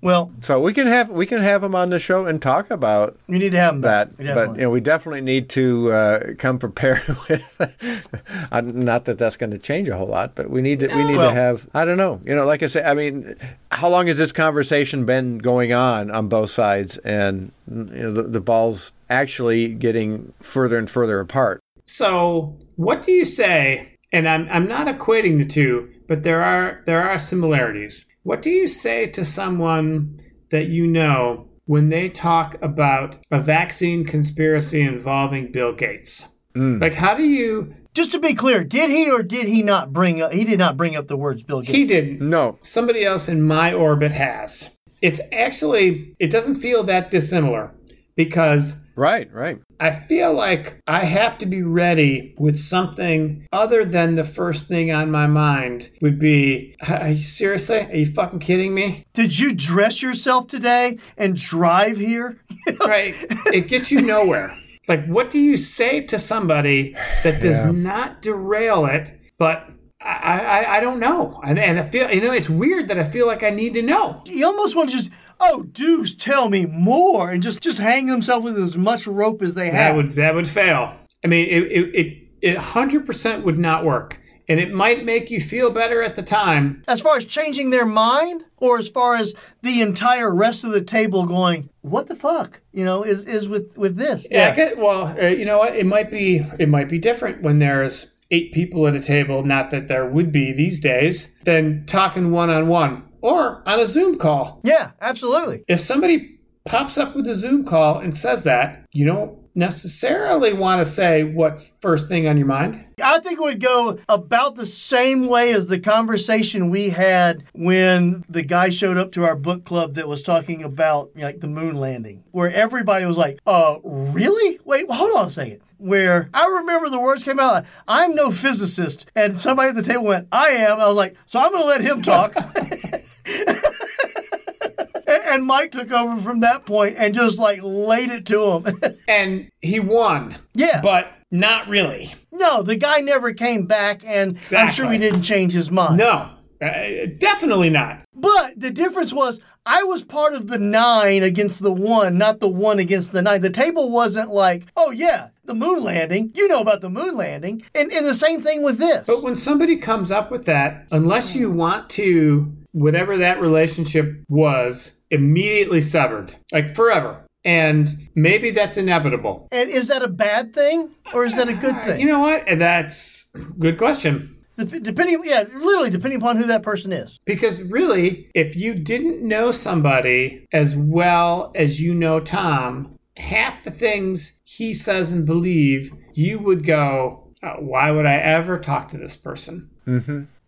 well, So we can have we can have him on the show and talk about you need to have them that. back. But you know, we definitely need to uh, come prepared <laughs> with. uh, not that that's going to change a whole lot, but we need to we need Well- to have. I don't know. You know, like I say, I mean, how long has this conversation been going on on both sides, and you know, the, the ball's actually getting further and further apart. So, what do you say? And I'm I'm not equating the two, but there are there are similarities. What do you say to someone that you know when they talk about a vaccine conspiracy involving Bill Gates? Mm. Like, how do you? Just to be clear, did he or did he not bring up? He did not bring up the words Bill Gates. He didn't. No, somebody else in my orbit has. It's actually, it doesn't feel that dissimilar because right, right. I feel like I have to be ready with something other than the first thing on my mind would be, are you seriously? Are you fucking kidding me? Did you dress yourself today and drive here? <laughs> Right? it gets you nowhere. Like, what do you say to somebody that does Yeah. not derail it, but I, I, I don't know. And, and I feel, you know, it's weird that I feel like I need to know. You almost want to just, oh, Deuce, tell me more, and just just hang themselves with as much rope as they have. That would that would fail. I mean, it it it it hundred percent would not work, and it might make you feel better at the time. as far as changing their mind, or as far as the entire rest of the table going, what the fuck, you know, is is with with this? Yeah. I get, well, uh, you know what? It might be it might be different when there's eight people at a table. Not that there would be these days. Than talking one on one or on a Zoom call. yeah, absolutely. If somebody pops up with a Zoom call and says that, you don't necessarily want to say what's first thing on your mind. I think it would go about the same way as the conversation we had when the guy showed up to our book club that was talking about you know, like the moon landing, where everybody was like, "Uh, really? Wait, hold on a second. Where I remember the words came out, "I'm no physicist," and somebody at the table went, "I am." I was like, "So I'm going to let him talk." <laughs> <laughs> and Mike took over from that point and just like laid it to him. <laughs> And he won. Yeah. But not really. no, the guy never came back, and I'm sure he didn't change his mind. No, uh, definitely not. But the difference was I was part of the nine against the one, not the one against the nine. The table wasn't like, oh yeah, the moon landing. You know about the moon landing. And, and the same thing with this. But when somebody comes up with that, unless you want to, whatever that relationship was, immediately severed, like forever. And maybe that's inevitable. And is that a bad thing or is that a good thing? You know what? That's good question. Dep- depending, yeah, literally depending upon who that person is. Because really, if you didn't know somebody as well as you know Tom, half the things he says and believe, you would go, "Uh, why would I ever talk to this person?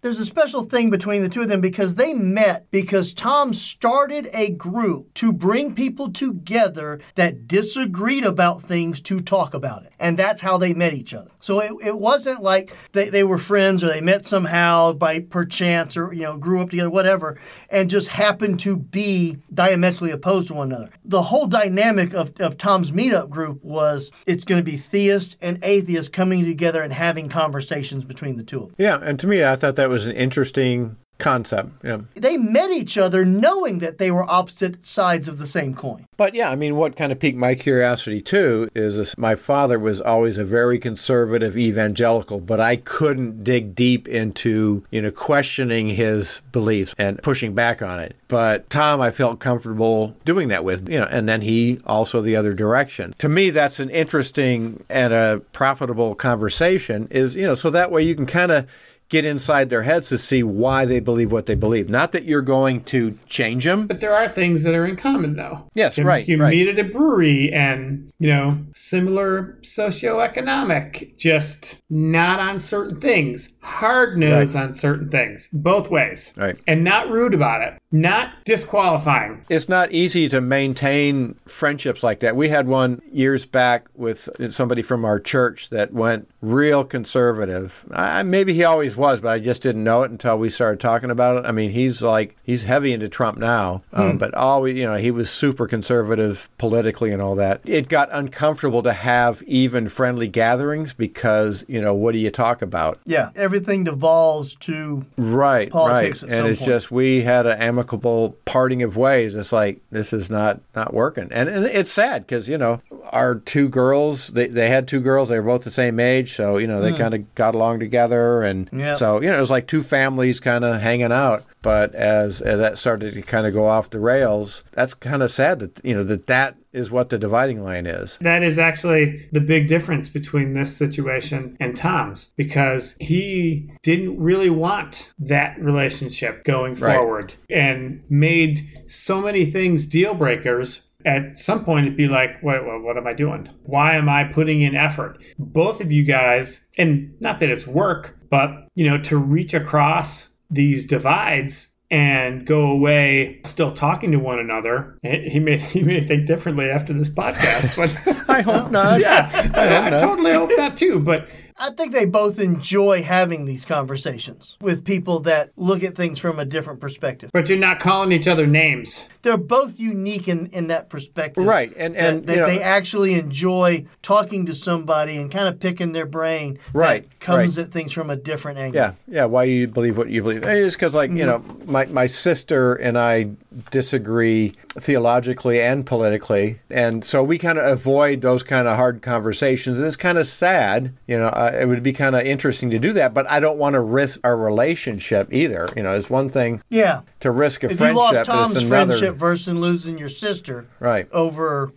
There's a special thing between the two of them because they met because Tom started a group to bring people together that disagreed about things to talk about it. And that's how they met each other. So it, it wasn't like they, they were friends or they met somehow by perchance or, you know, grew up together, whatever, and just happened to be diametrically opposed to one another. The whole dynamic of, of Tom's meetup group was it's going to be theists and atheists coming together and having conversations between the two of them. Yeah, and to me, I thought that was an interesting concept. Yeah. They met each other knowing that they were opposite sides of the same coin. But yeah, I mean, what kind of piqued my curiosity too is this, my father was always a very conservative evangelical, but I couldn't dig deep into, you know, questioning his beliefs and pushing back on it. But Tom, I felt comfortable doing that with, you know, and then he also the other direction. To me, that's an interesting and a profitable conversation is, you know, so that way you can kind of get inside their heads to see why they believe what they believe. Not that you're going to change them. But there are things that are in common, though. Yes, you, right. You right. meet at a brewery and, you know, similar socioeconomic, just not on certain things. Hard nose Right. on certain things, both ways. Right. And not rude about it, not disqualifying. It's not easy to maintain friendships like that. We had one years back with somebody from our church that went real conservative. I, maybe he always was, but I just didn't know it until we started talking about it. I mean, he's like he's heavy into Trump now, um, but always, you know, he was super conservative politically and all that. It got uncomfortable to have even friendly gatherings because you know what do you talk about? Yeah, everything devolves to Right, politics right. And it's point. just we had an amicable parting of ways. It's like this is not not working, and, and it's sad because you know our two girls they they had two girls. They were both the same age, so you know they hmm. kind of got along together, and. Yep. so you know it was like two families kind of hanging out. But as, as that started to kind of go off the rails, that's kind of sad that you know that that is what the dividing line is. That is actually the big difference between this situation and Tom's because he didn't really want that relationship going Right. forward and made so many things deal breakers. At some point, it'd be like, wait, well, what am I doing? Why am I putting in effort? Both of you guys, and not that it's work, but, you know, to reach across these divides and go away still talking to one another. He may <laughs> he may think differently after this podcast, <laughs> but I hope not. yeah, I, I totally hope that too. But I think they both enjoy having these conversations with people that look at things from a different perspective. but you're not calling each other names. They're both unique in, in that perspective. Right, and- and, that, you know- they actually enjoy talking to somebody and kind of picking their brain. that Right, comes right. at things from a different angle. Yeah, yeah. Why you believe what you believe? It's because, like, you know, my, my sister and I disagree theologically and politically, and so we kind of avoid those kind of hard conversations. And it's kind of sad, you know. Uh, it would be kind of interesting to do that, but I don't want to risk our relationship either. You know, it's one thing Yeah. to risk a If you friendship. lost it's Tom's another. Friendship versus losing your sister Right. over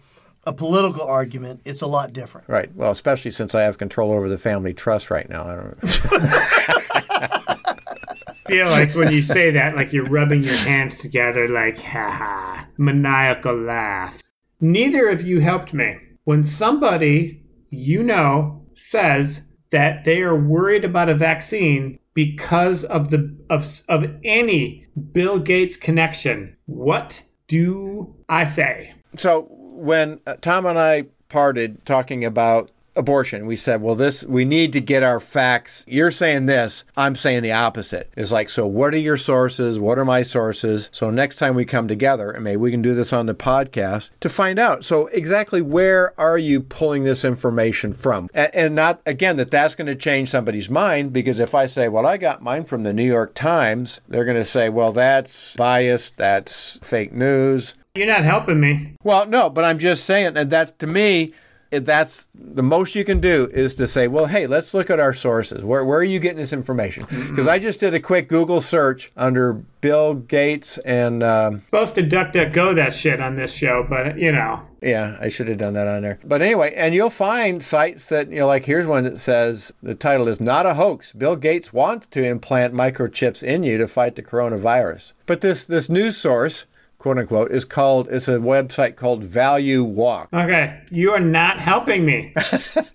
a political argument, it's a lot different. Right. Well, especially since I have control over the family trust right now. I don't. <laughs> Feel like when you say that, like you're rubbing your hands together, like ha ha, maniacal laugh. Neither of you helped me. When somebody you know says that they are worried about a vaccine because of the of of any Bill Gates connection, what do I say? So when uh, Tom and I parted talking about abortion, we said, well, this, we need to get our facts. You're saying this, I'm saying the opposite. It's like, so what are your sources? What are my sources? So next time we come together, and maybe we can do this on the podcast to find out. So exactly where are you pulling this information from? And, and not, again, that that's going to change somebody's mind because if I say, well, I got mine from the New York Times, they're going to say, well, that's biased, that's fake news. You're not helping me. Well, no, but I'm just saying, and that's to me, that's the most you can do is to say, well, hey, let's look at our sources. Where, where are you getting this information? Because I just did a quick Google search under Bill Gates and, um, Supposed to duck duck go that shit on this show, but you know. yeah, I should have done that on there. But anyway, and you'll find sites that, you know, like here's one that says the title is Not a Hoax. Bill Gates wants to implant microchips in you to fight the coronavirus. But this, this news source, quote unquote, is called, it's a website called Value Walk. Okay, you are not helping me. <laughs>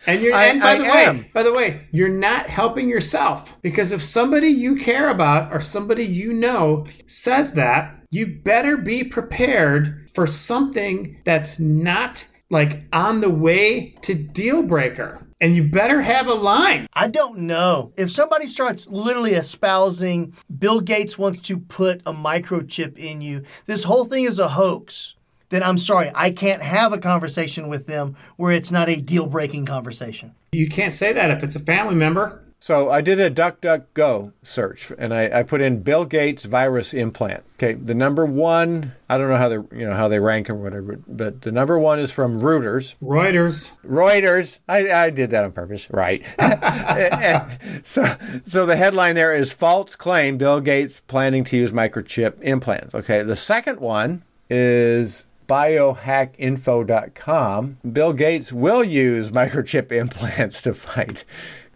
And you're I- and by I the am. way, by the way, you're not helping yourself because if somebody you care about or somebody you know says that, you better be prepared for something that's not like on the way to deal breaker. And you better have a line. I don't know. If somebody starts literally espousing Bill Gates wants to put a microchip in you, this whole thing is a hoax, then I'm sorry, I can't have a conversation with them where it's not a deal breaking conversation. You can't say that if it's a family member. So I did a DuckDuckGo search and I, I put in Bill Gates virus implant. Okay, the number one, I don't know how they you know how they rank or whatever, but the number one is from Reuters. Reuters. Reuters. I, I did that on purpose, right? <laughs> So, so the headline there is false claim: Bill Gates planning to use microchip implants. Okay. The second one is biohackinfo.com. Bill Gates will use microchip implants to fight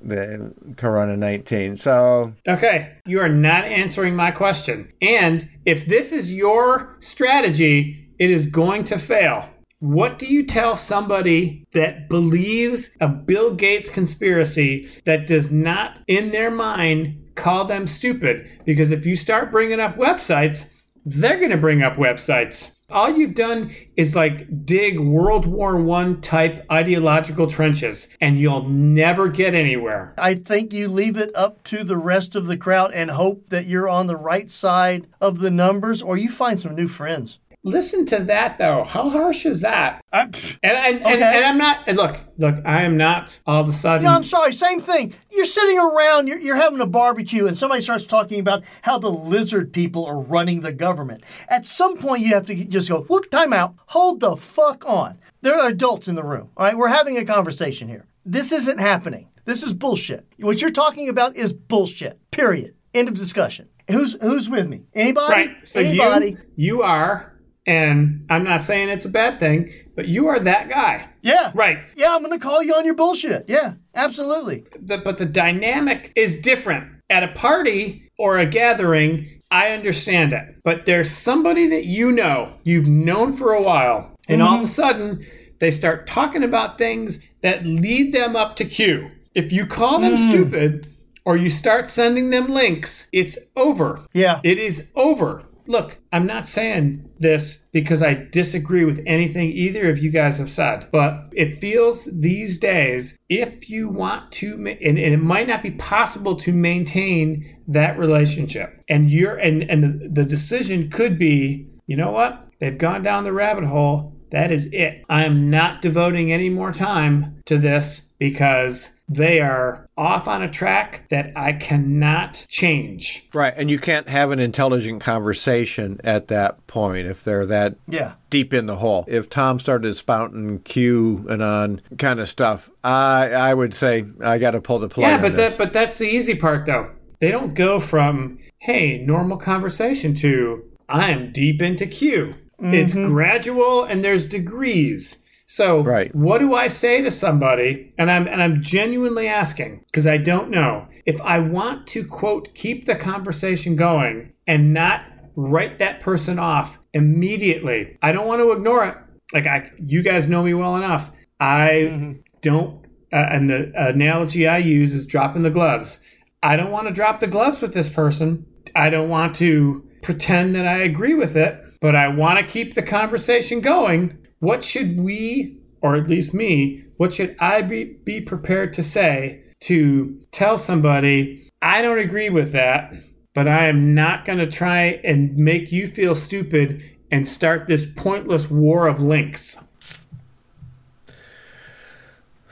the Corona 19. So, Okay, you are not answering my question. And if this is your strategy, it is going to fail. What do you tell somebody that believes a Bill Gates conspiracy that does not, in their mind, call them stupid? Because if you start bringing up websites, they're going to bring up websites. All you've done is like dig World War One type ideological trenches, and you'll never get anywhere. I think you leave it up to the rest of the crowd and hope that you're on the right side of the numbers or you find some new friends. Listen to that though. How harsh is that? And and, and, and I'm not. And look, look. I am not all of a sudden. No, I'm sorry. Same thing. You're sitting around, you're, you're having a barbecue, and somebody starts talking about how the lizard people are running the government. At some point, you have to just go, whoop, time out. Hold the fuck on. There are adults in the room. All right, we're having a conversation here. This isn't happening. This is bullshit. What you're talking about is bullshit. Period. End of discussion. Who's who's with me? Anybody? right. So Anybody? you you are, and I'm not saying it's a bad thing, but you are that guy. yeah. Right. Yeah, I'm gonna call you on your bullshit. Yeah, absolutely. The, but the dynamic is different at a party or a gathering. I understand it, but there's somebody that you know, you've known for a while, and all of a mm-hmm. sudden they start talking about things that lead them up to Q. If you call them mm. stupid or you start sending them links, it's over. Yeah. It is over. Look, I'm not saying this because I disagree with anything either of you guys have said, but it feels these days if you want to, and, and it might not be possible to maintain that relationship, and you're, and and the, the decision could be, you know what? They've gone down the rabbit hole. That is it. I am not devoting any more time to this because they are off on a track that I cannot change. right. And you can't have an intelligent conversation at that point if they're that Yeah. deep in the hole. If Tom started spouting QAnon kind of stuff, I I would say I got to pull the plug Yeah, on but this. that but that's the easy part though. They don't go from hey, normal conversation to I'm deep into Q. It's mm-hmm. gradual and there's degrees. So Right. what do I say to somebody? And I'm and I'm genuinely asking because I don't know. If I want to quote keep the conversation going and not write that person off immediately. I don't want to ignore it. Like I you guys know me well enough. I don't uh, and the analogy I use is dropping the gloves. I don't want to drop the gloves with this person. I don't want to pretend that I agree with it, but I want to keep the conversation going. What should we, or at least me, what should I be, be prepared to say to tell somebody, I don't agree with that, but I am not going to try and make you feel stupid and start this pointless war of links?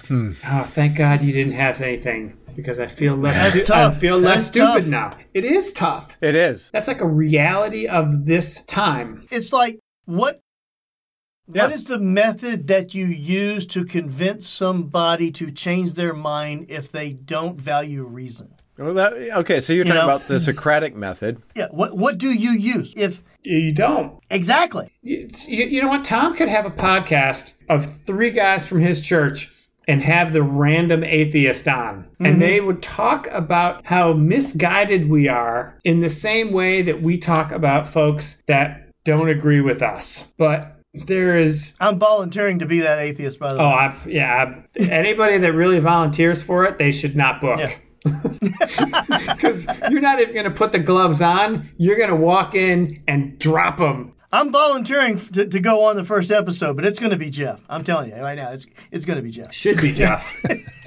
Hmm. Oh, thank God you didn't have anything because I feel less. That's stu- tough. I feel less That's stupid tough. now. It is tough. it is. That's like a reality of this time. It's like what Yeah. What is the method that you use to convince somebody to change their mind if they don't value reason? Well, that, okay, so you're talking know? about the mm-hmm. Socratic method. Yeah, what what do you use? If You don't. exactly. You, you know what? Tom could have a podcast of three guys from his church and have the random atheist on. And mm-hmm. they would talk about how misguided we are in the same way that we talk about folks that don't agree with us. But there is I'm volunteering to be that atheist, by the oh way. I, yeah anybody that really volunteers for it they should not book Yeah. <laughs> because you're not even going to put the gloves on you're going to walk in and drop them I'm volunteering to, to go on the first episode, but it's going to be Jeff. I'm telling you right now, it's it's going to be Jeff. should be jeff <laughs>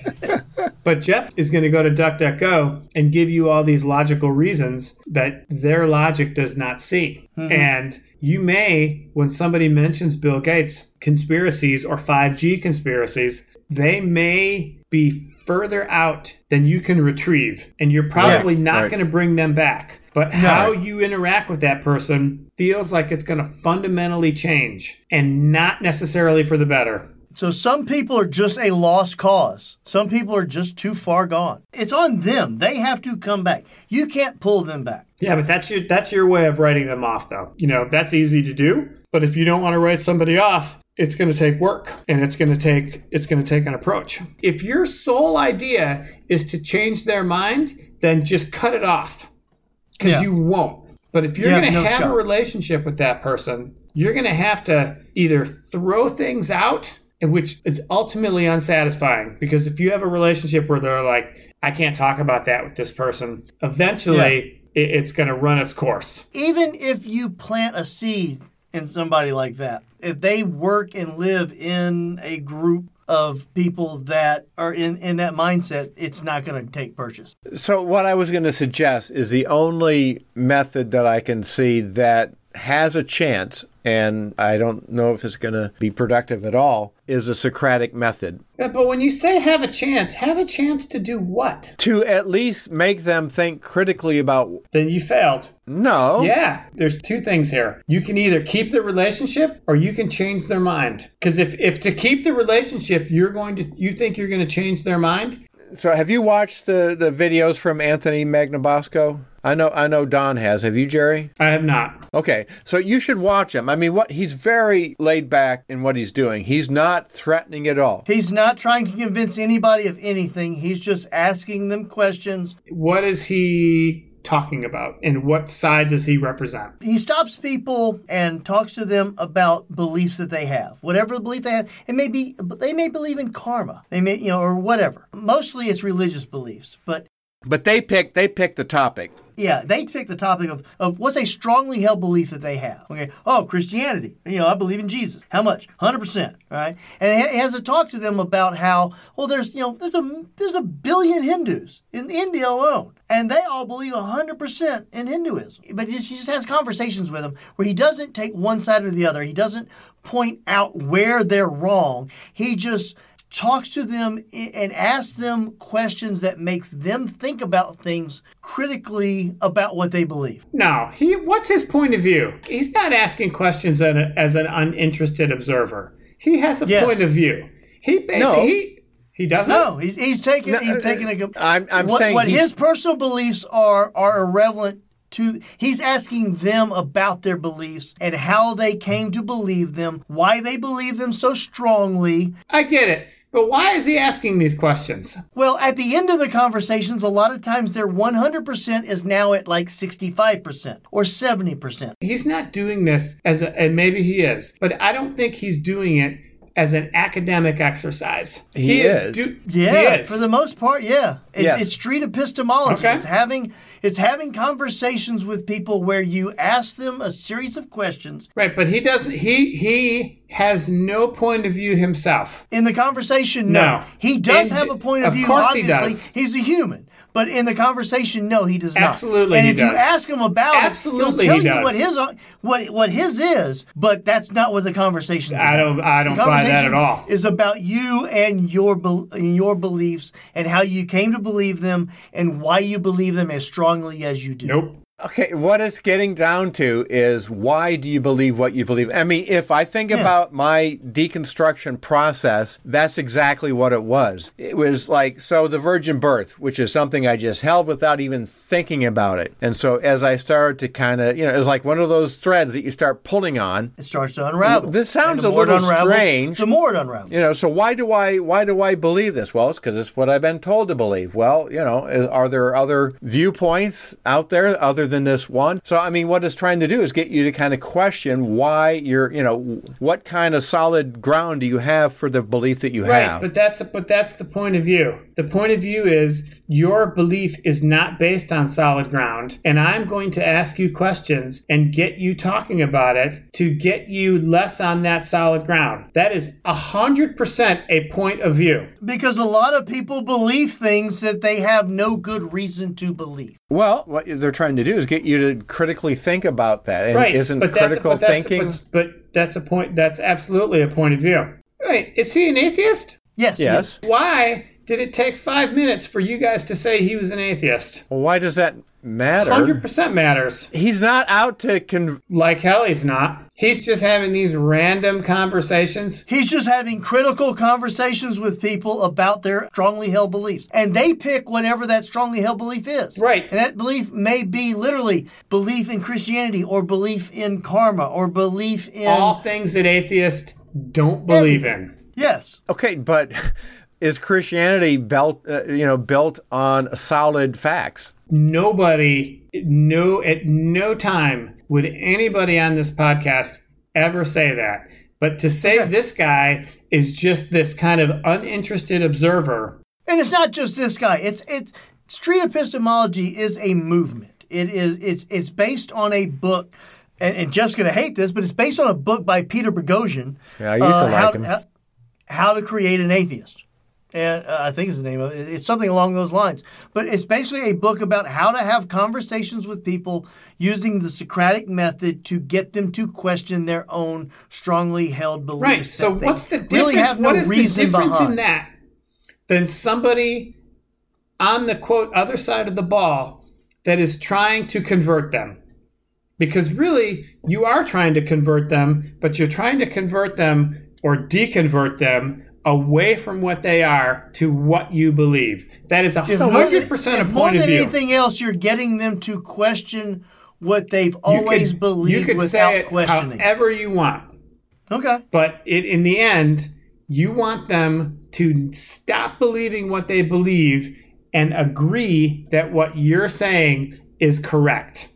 but jeff is going to go to duckduckgo and give you all these logical reasons that their logic does not see. Mm-hmm. And you may when somebody mentions bill gates conspiracies or 5g conspiracies they may be further out than you can retrieve and you're probably not right. going to bring them back. But how you interact with that person feels like it's going to fundamentally change and not necessarily for the better So some people are just a lost cause. Some people are just too far gone. It's on them. They have to come back. You can't pull them back. Yeah, but that's your that's your way of writing them off though. You know, that's easy to do, but if you don't want to write somebody off, it's going to take work and it's going to take it's going to take an approach. If your sole idea is to change their mind, then just cut it off. Cuz Yeah. you won't. But if you're You have going to no have a relationship with that person, you're going to have to either throw things out which is ultimately unsatisfying because if you have a relationship where they're like I can't talk about that with this person, eventually it, it's going to run its course. Even if you plant a seed in somebody like that, if they work and live in a group of people that are in, in that mindset, it's not going to take purchase. So, what I was going to suggest is the only method that I can see that has a chance, and I don't know if it's going to be productive at all, is a Socratic method. But when you say have a chance, have a chance to do what? To at least make them think critically about, Then you failed. no, Yeah, there's two things here. You can either keep the relationship or you can change their mind. Because if, if to keep the relationship, you're going to you think you're going to change their mind, So, have you watched the, the videos from Anthony Magnabosco? I know, I know Don has. Have you, Jerry? I have not. Okay, so you should watch him. I mean, what he's very laid back in what he's doing. He's not threatening at all. He's not trying to convince anybody of anything. He's just asking them questions. What is he talking about, and what side does he represent? He stops people and talks to them about beliefs that they have. Whatever belief they have, it may be they may believe in karma. They may, you know, or whatever. Mostly it's religious beliefs, but But they pick they pick the topic. yeah, they pick the topic of, of what's a strongly held belief that they have. Okay. Oh, Christianity. You know, I believe in Jesus. How much? Hundred percent. Right. And he has to talk to them about how well there's you know there's a there's a billion Hindus in India alone, and they all believe hundred percent in Hinduism. But he just has conversations with them where he doesn't take one side or the other. He doesn't point out where they're wrong. He just talks to them and asks them questions that makes them think about things critically about what they believe. No, he. What's his point of view? He's not asking questions as, a, as an uninterested observer. He has a Yes. point of view. He basically No. he, he doesn't. No, he's, he's taking he's uh, taking a. I'm- I'm what, saying what his personal beliefs are are irrelevant to. He's asking them about their beliefs and how they came to believe them, why they believe them so strongly. I get it, but why is he asking these questions? Well, at the end of the conversations, a lot of times their 100% is now at like 65% or 70%. He's not doing this as a, and maybe he is, but I don't think he's doing it as an academic exercise. He is. do- Yeah, he is. for the most part, yeah. It's, Yes. it's street epistemology. Okay. It's having it's having conversations with people where you ask them a series of questions. right, but he doesn't. He he has no point of view himself. In the conversation, no. No. He does And have a point of, of view. course he Obviously, does. he's a human. But in the conversation, no, he does not. Absolutely And he if you ask him about Absolutely it, he'll he tell you what his what what his is. But that's not what the conversation. I don't- I don't buy that at all. Is about you and your your beliefs and how you came to believe them and why you believe them as strongly as you do. Nope. Okay, what it's getting down to is why do you believe what you believe? I mean, if I think about my deconstruction process, that's exactly what it was. It was like, so the virgin birth, which is something I just held without even thinking about it. And so as I started to kind of, you know, it was like one of those threads that you start pulling on. It starts to unravel. This sounds a little unravels, strange. The more it unravels. You know, so why do I why do I believe this? Well, it's because it's what I've been told to believe. Well, you know, are there other viewpoints out there other than this one. So, I mean, what it's trying to do is get you to kind of question why you're, you know, what kind of solid ground do you have for the belief that you Right, have? but that's but that's the point of view. The point of view is your belief is not based on solid ground, and I'm going to ask you questions and get you talking about it to get you less on that solid ground. That is a hundred percent a point of view. Because a lot of people believe things that they have no good reason to believe. Well, what they're trying to do is get you to critically think about that. And right, isn't but that's- critical but that's- thinking? But, but that's a point. That's absolutely a point of view. Right? Is he an atheist? Yes. yes. Why did it take five minutes for you guys to say he was an atheist? Well, why does that matter? Hundred percent matters. He's not out to con- Like hell, he's not. He's just having these random conversations. He's just having critical conversations with people about their strongly held beliefs. And they pick whatever that strongly held belief is. Right. And that belief may be literally belief in Christianity or belief in karma or belief in. All things that atheists don't believe in. yes. Okay, but is Christianity built, uh, you know, built on solid facts? Nobody, no, at no time would anybody on this podcast ever say that. But to say Okay. this guy is just this kind of uninterested observer, And it's not just this guy. It's it's street epistemology is a movement. It is it's it's based on a book, and, and Jeff's gonna hate this, but it's based on a book by Peter Boghossian. Yeah, I used to how, like him. How, how to create an atheist, and uh, I think is the name of it. It's something along those lines. But it's basically a book about how to have conversations with people using the Socratic method to get them to question their own strongly held beliefs. right? So what's the difference? Really have no what is the difference behind. in that than somebody on the quote other side of the ball that is trying to convert them? Because really, you are trying to convert them, but you're trying to convert them or deconvert them away from what they are to what you believe. That is a hundred than- percent a if more point of than view. anything else, you're getting them to question what they've You always could- believed you could without say it questioning. however you want. okay. But it, in the end, you want them to stop believing what they believe and agree that what you're saying is correct.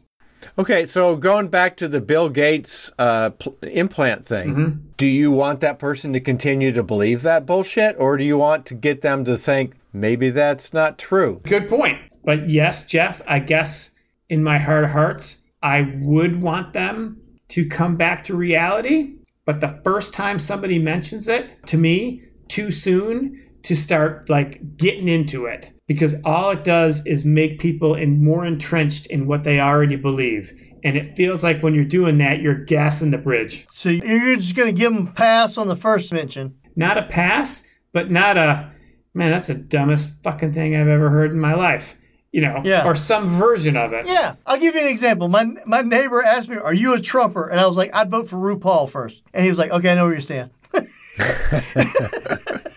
Okay, so going back to the Bill Gates uh, pl- implant thing, do you want that person to continue to believe that bullshit, or do you want to get them to think maybe that's not true? Good point. But yes, Jeff, I guess in my heart of hearts, I would want them to come back to reality. But the first time somebody mentions it to me too soon to start like getting into it because all it does is make people in more entrenched in what they already believe. And it feels like when you're doing that, you're gassing the bridge. So you're just going to give them a pass on the first mention. Not a pass, but not a man, that's the dumbest fucking thing I've ever heard in my life. You know, Yeah. or some version of it. Yeah, I'll give you an example. My my neighbor asked me, "Are you a Trumper?" And I was like, "I'd vote for RuPaul first. And he was like, "Okay, I know where you stand." <laughs> <laughs> <laughs>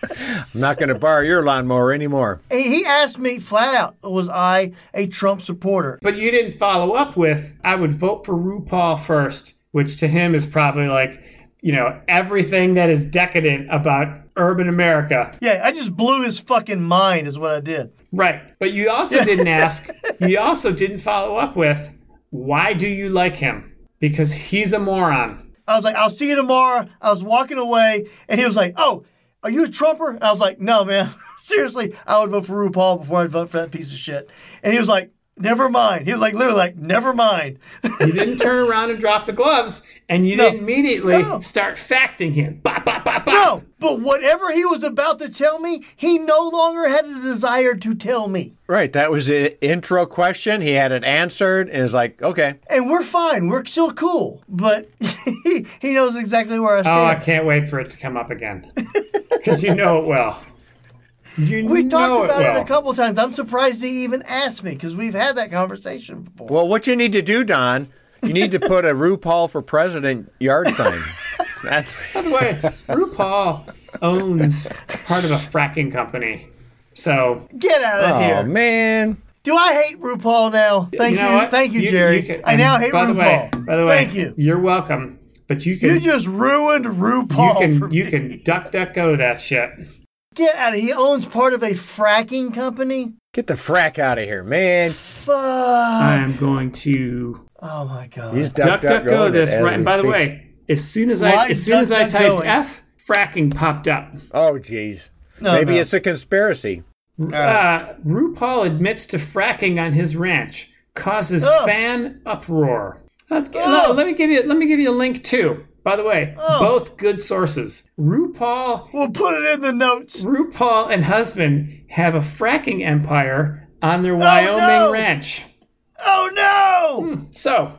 I'm not going to borrow your lawnmower anymore. He asked me flat out, "Was I a Trump supporter?" But you didn't follow up with, I would vote for RuPaul first, which to him is probably like, you know, everything that is decadent about urban America. Yeah, I just blew his fucking mind, is what I did. Right. But you also <laughs> didn't ask, you also didn't follow up with, why do you like him? Because he's a moron. I was like, I'll see you tomorrow. I was walking away, and he was like, Oh, are you a Trumper? And I was like, No, man. <laughs> Seriously, I would vote for RuPaul before I'd vote for that piece of shit. And he was like, Never mind. He was like, literally, like, never mind. You didn't turn around and drop the gloves, and you No. didn't immediately No. start facting him. Bop, bop, bop, bop. no, but whatever he was about to tell me, he no longer had a desire to tell me. Right, that was the intro question. He had it answered, and it's like, okay, And we're fine. We're still cool. But he, <laughs> he knows exactly where I oh, stand. Oh, I can't wait for it to come up again. <laughs> Because you know it well. You we know talked about well. it a couple times. I'm surprised he even asked me because we've had that conversation before. well, what you need to do, Don, you need to put a <laughs> RuPaul for president yard sign. That's By the way, RuPaul owns part of a fracking company. So, Get out of oh here. man. Do I hate RuPaul now? Thank you. you know what? Thank you, Jerry. can- I now um, hate by the way- RuPaul. by the way, Thank you. You're welcome. But you can You you, just ruined RuPaul for can you me. can duck <laughs> duck go that shit. Get out of here. He owns part of a fracking company. Get the frack out of here, man. fuck. I am going to oh my god. He's duck, duck, duck, go going this right. And we by the way, as soon as I Why as soon as I duck, duck, typed going? F, fracking popped up. Oh, jeez. No, Maybe no. it's a conspiracy. Uh, RuPaul admits to fracking on his ranch, causes Oh. fan uproar. Uh, Oh. Let me give you let me give you a link too. By the way, Oh. both good sources. RuPaul We'll put it in the notes. RuPaul and husband have a fracking empire on their Wyoming no. ranch. Oh no! So,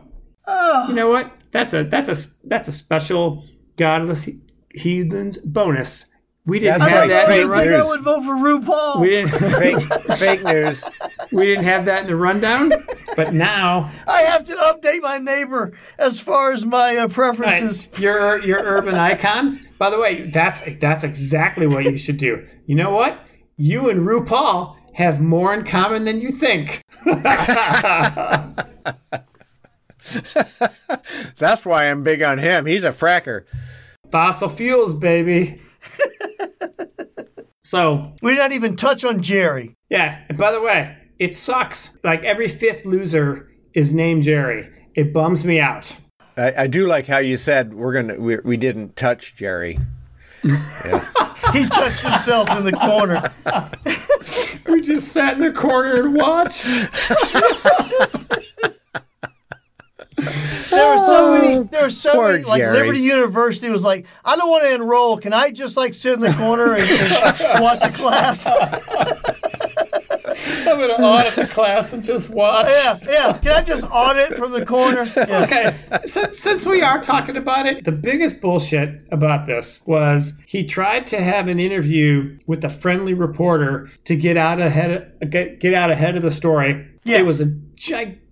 Oh. you know what? That's a that's a that's a special godless he- heathens bonus. We didn't That's have right, that. In fake the I I would vote for RuPaul. we didn't <laughs> Fake, fake news. we didn't have that in the rundown, but now I have to update my neighbor as far as my uh, Right. preferences. Your your urban icon. By the way, that's that's exactly what you should do. You know what? You and RuPaul have more in common than you think. <laughs> <laughs> That's why I'm big on him. He's a fracker. Fossil fuels, baby. <laughs> so We did not even touch on Jerry. yeah. And by the way, it sucks. Like every fifth loser is named Jerry. It bums me out. I, I do like how you said we're gonna we, we didn't touch Jerry. <laughs> He touched himself in the corner. We just sat in the corner and watched. There were so many. Oh, there were so Poor many. Like Jerry. Liberty University was like, I don't want to enroll. Can I just like sit in the corner and, and watch a class? <laughs> I'm gonna audit the class and just watch. Yeah, yeah. Can I just audit from the corner? Yeah. okay, since, since we are talking about it, the biggest bullshit about this was he tried to have an interview with a friendly reporter to get out ahead of, get, get out ahead of the story. Yeah. It was a gigantic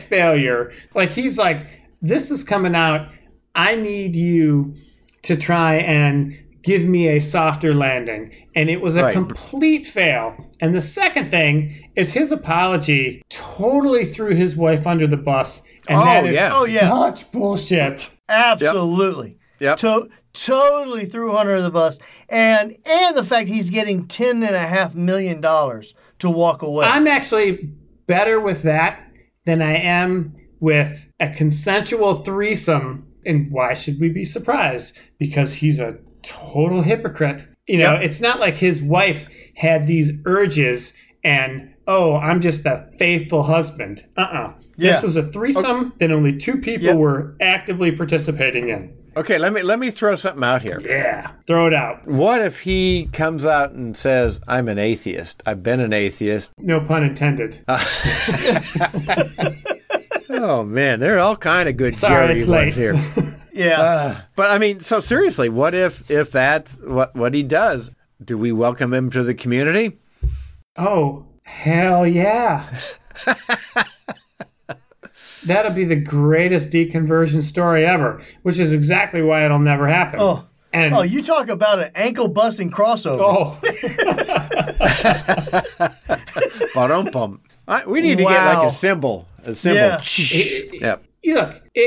failure. Like he's like, this is coming out. I need you to try and give me a softer landing. And it was a Right. complete fail. And the second thing is his apology totally threw his wife under the bus. And Oh, that is yeah. Oh, yeah. such bullshit. Absolutely. Yep. To- totally threw Hunter under the bus, and and the fact he's getting ten and a half million dollars to walk away. I'm actually better with that than I am with a consensual threesome. And why should we be surprised? Because he's a total hypocrite. You know, Yep. it's not like his wife had these urges and, oh, I'm just a faithful husband. Uh uh Yeah. This was a threesome that only two people Yep. were actively participating in. Okay, let me let me throw something out here. Yeah. Throw it out. What if he comes out and says, "I'm an atheist. I've been an atheist." No pun intended. <laughs> Oh man, there are all kind of good Sorry, Jerry ones here. <laughs> yeah, uh, But I mean, so seriously, what if if that's what what he does? Do we welcome him to the community? Oh, hell yeah. <laughs> That'll be the greatest deconversion story ever, which is exactly why it'll never happen. Oh. and oh, you talk about an ankle busting crossover. oh, <laughs> Ba-dum-bum. I, we need to get like a cymbal. A cymbal. Yeah. Yep. you look, it,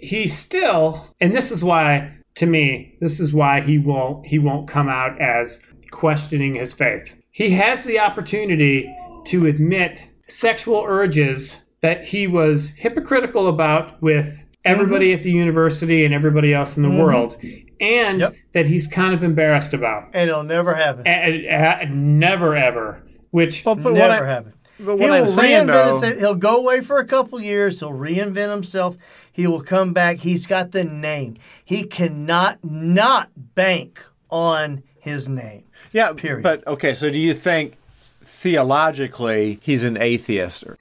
it, he still, and this is why, to me, this is why he won't he won't come out as questioning his faith. He has the opportunity to admit sexual urges that he was hypocritical about with everybody mm-hmm. at the university and everybody else in the mm-hmm. world, and Yep. that he's kind of embarrassed about. and it'll never happen. And, and never ever. Which Well, but never I, happen. but He what will I'm saying reinvent though, himself. He'll go away for a couple years. He'll reinvent himself. He will come back. He's got the name. He cannot not bank on his name. yeah. period. But okay, so do you think theologically he's an atheist? Or,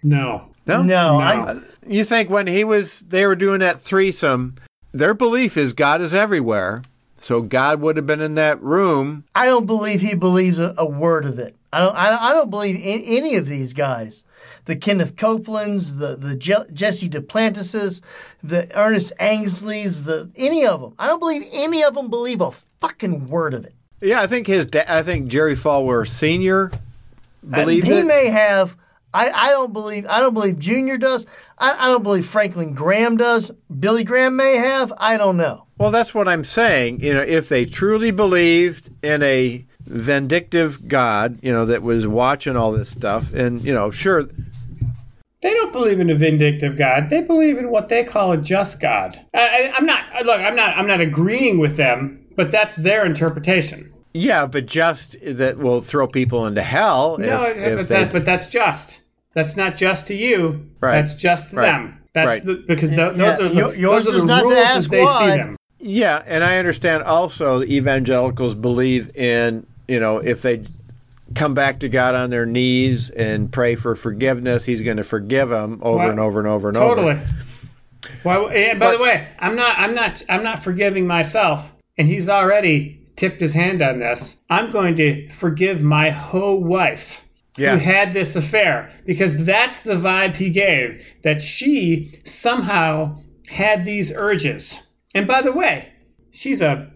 no, no. No, I, You think when he was they were doing that threesome, their belief is God is everywhere. So God would have been in that room. I don't believe he believes a, a word of it. I don't. I, don't- I don't believe in, any of these guys. The Kenneth Copelands, the the Je- Jesse Duplantises, the Ernest Angleys, the any of them. I don't believe any of them believe a fucking word of it. Yeah, I think his da- I think Jerry Falwell Senior believed he it. may have. I, I don't believe. I don't believe Junior does. I, I don't believe Franklin Graham does. Billy Graham may have. I don't know. Well, that's what I'm saying. You know, if they truly believed in a vindictive God, you know, that was watching all this stuff, and you know, sure, They don't believe in a vindictive God. They believe in what they call a just God. I, I, I'm not look. I'm not. I'm not agreeing with them, but that's their interpretation. Yeah, but just that will throw people into hell. No, if, if but, they, that, but that's just. That's not just to you. Right. That's just to Right. them. That's Right. the, because tho- those Yeah, are the, yours those are is the not to rules ask as they why. see them. yeah, and I understand also the evangelicals believe in you know if they come back to God on their knees and pray for forgiveness, He's going to forgive them over Well, and over and over and Totally. over. Totally. Well, and by the way, I'm not, I'm not, I'm not forgiving myself, and he's already tipped his hand on this. I'm going to forgive my whole wife Yeah. who had this affair because that's the vibe he gave that she somehow had these urges. And by the way, she's a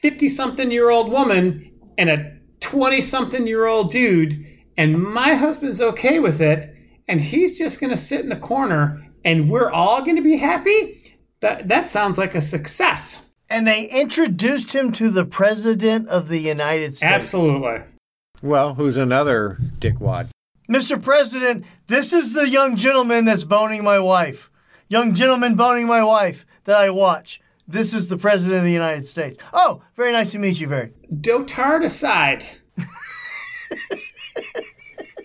50 something year old woman and a 20 something year old dude, and my husband's okay with it, and he's just going to sit in the corner and we're all going to be happy? That, that sounds like a success. And they introduced him to the President of the United States. Absolutely. Well, who's another dickwad? Mr. President, this is the young gentleman that's boning my wife. Young gentleman boning my wife that I watch. This is the President of the United States. Oh, very nice to meet you, very. Dotard aside, <laughs>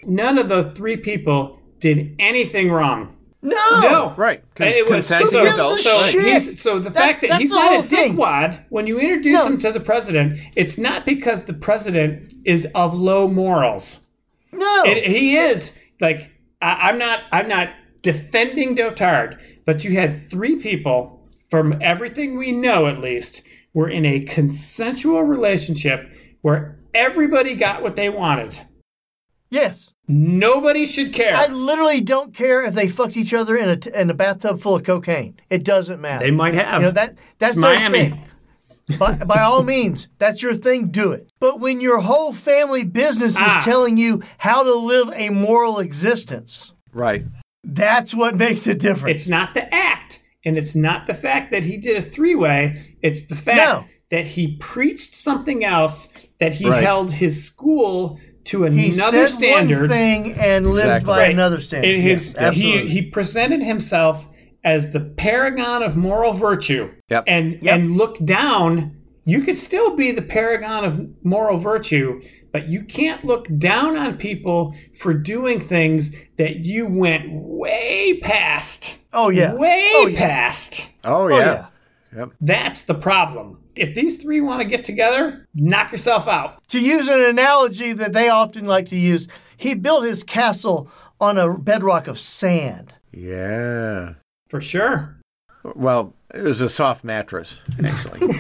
none of the three people did anything wrong. No! No, Right. Con- It was- consenting Who gives a adults. So, shit? he's, so the That- fact that he's not a thing. dickwad, when you introduce No. him to the president, it's not because the president is of low morals. No! It, he is like I, I'm not. I'm not defending Dotard, but you had three people, from everything we know at least, were in a consensual relationship where everybody got what they wanted. yes. Nobody should care. I literally don't care if they fucked each other in a, t- in a bathtub full of cocaine. It doesn't matter. they might have. You know that that's It's their Miami. thing. by, by all means, that's your thing. Do it. But when your whole family business is Ah. telling you how to live a moral existence, Right. that's what makes a difference. It's not the act, and it's not the fact that he did a three way. It's the fact No. that he preached something else, that he Right. held his school to he another said standard. one thing and lived Exactly. by Right. another standard. In his, Yes, absolutely. he, he presented himself as the paragon of moral virtue. Yep. And Yep. and look down, you could still be the paragon of moral virtue, but you can't look down on people for doing things that you went way past. oh yeah. Way Oh, yeah. past. Oh, Oh yeah. yeah. That's the problem. If these three want to get together, knock yourself out. To use an analogy that they often like to use, he built his castle on a bedrock of sand. Yeah. For sure. Well, it was a soft mattress, actually. <laughs>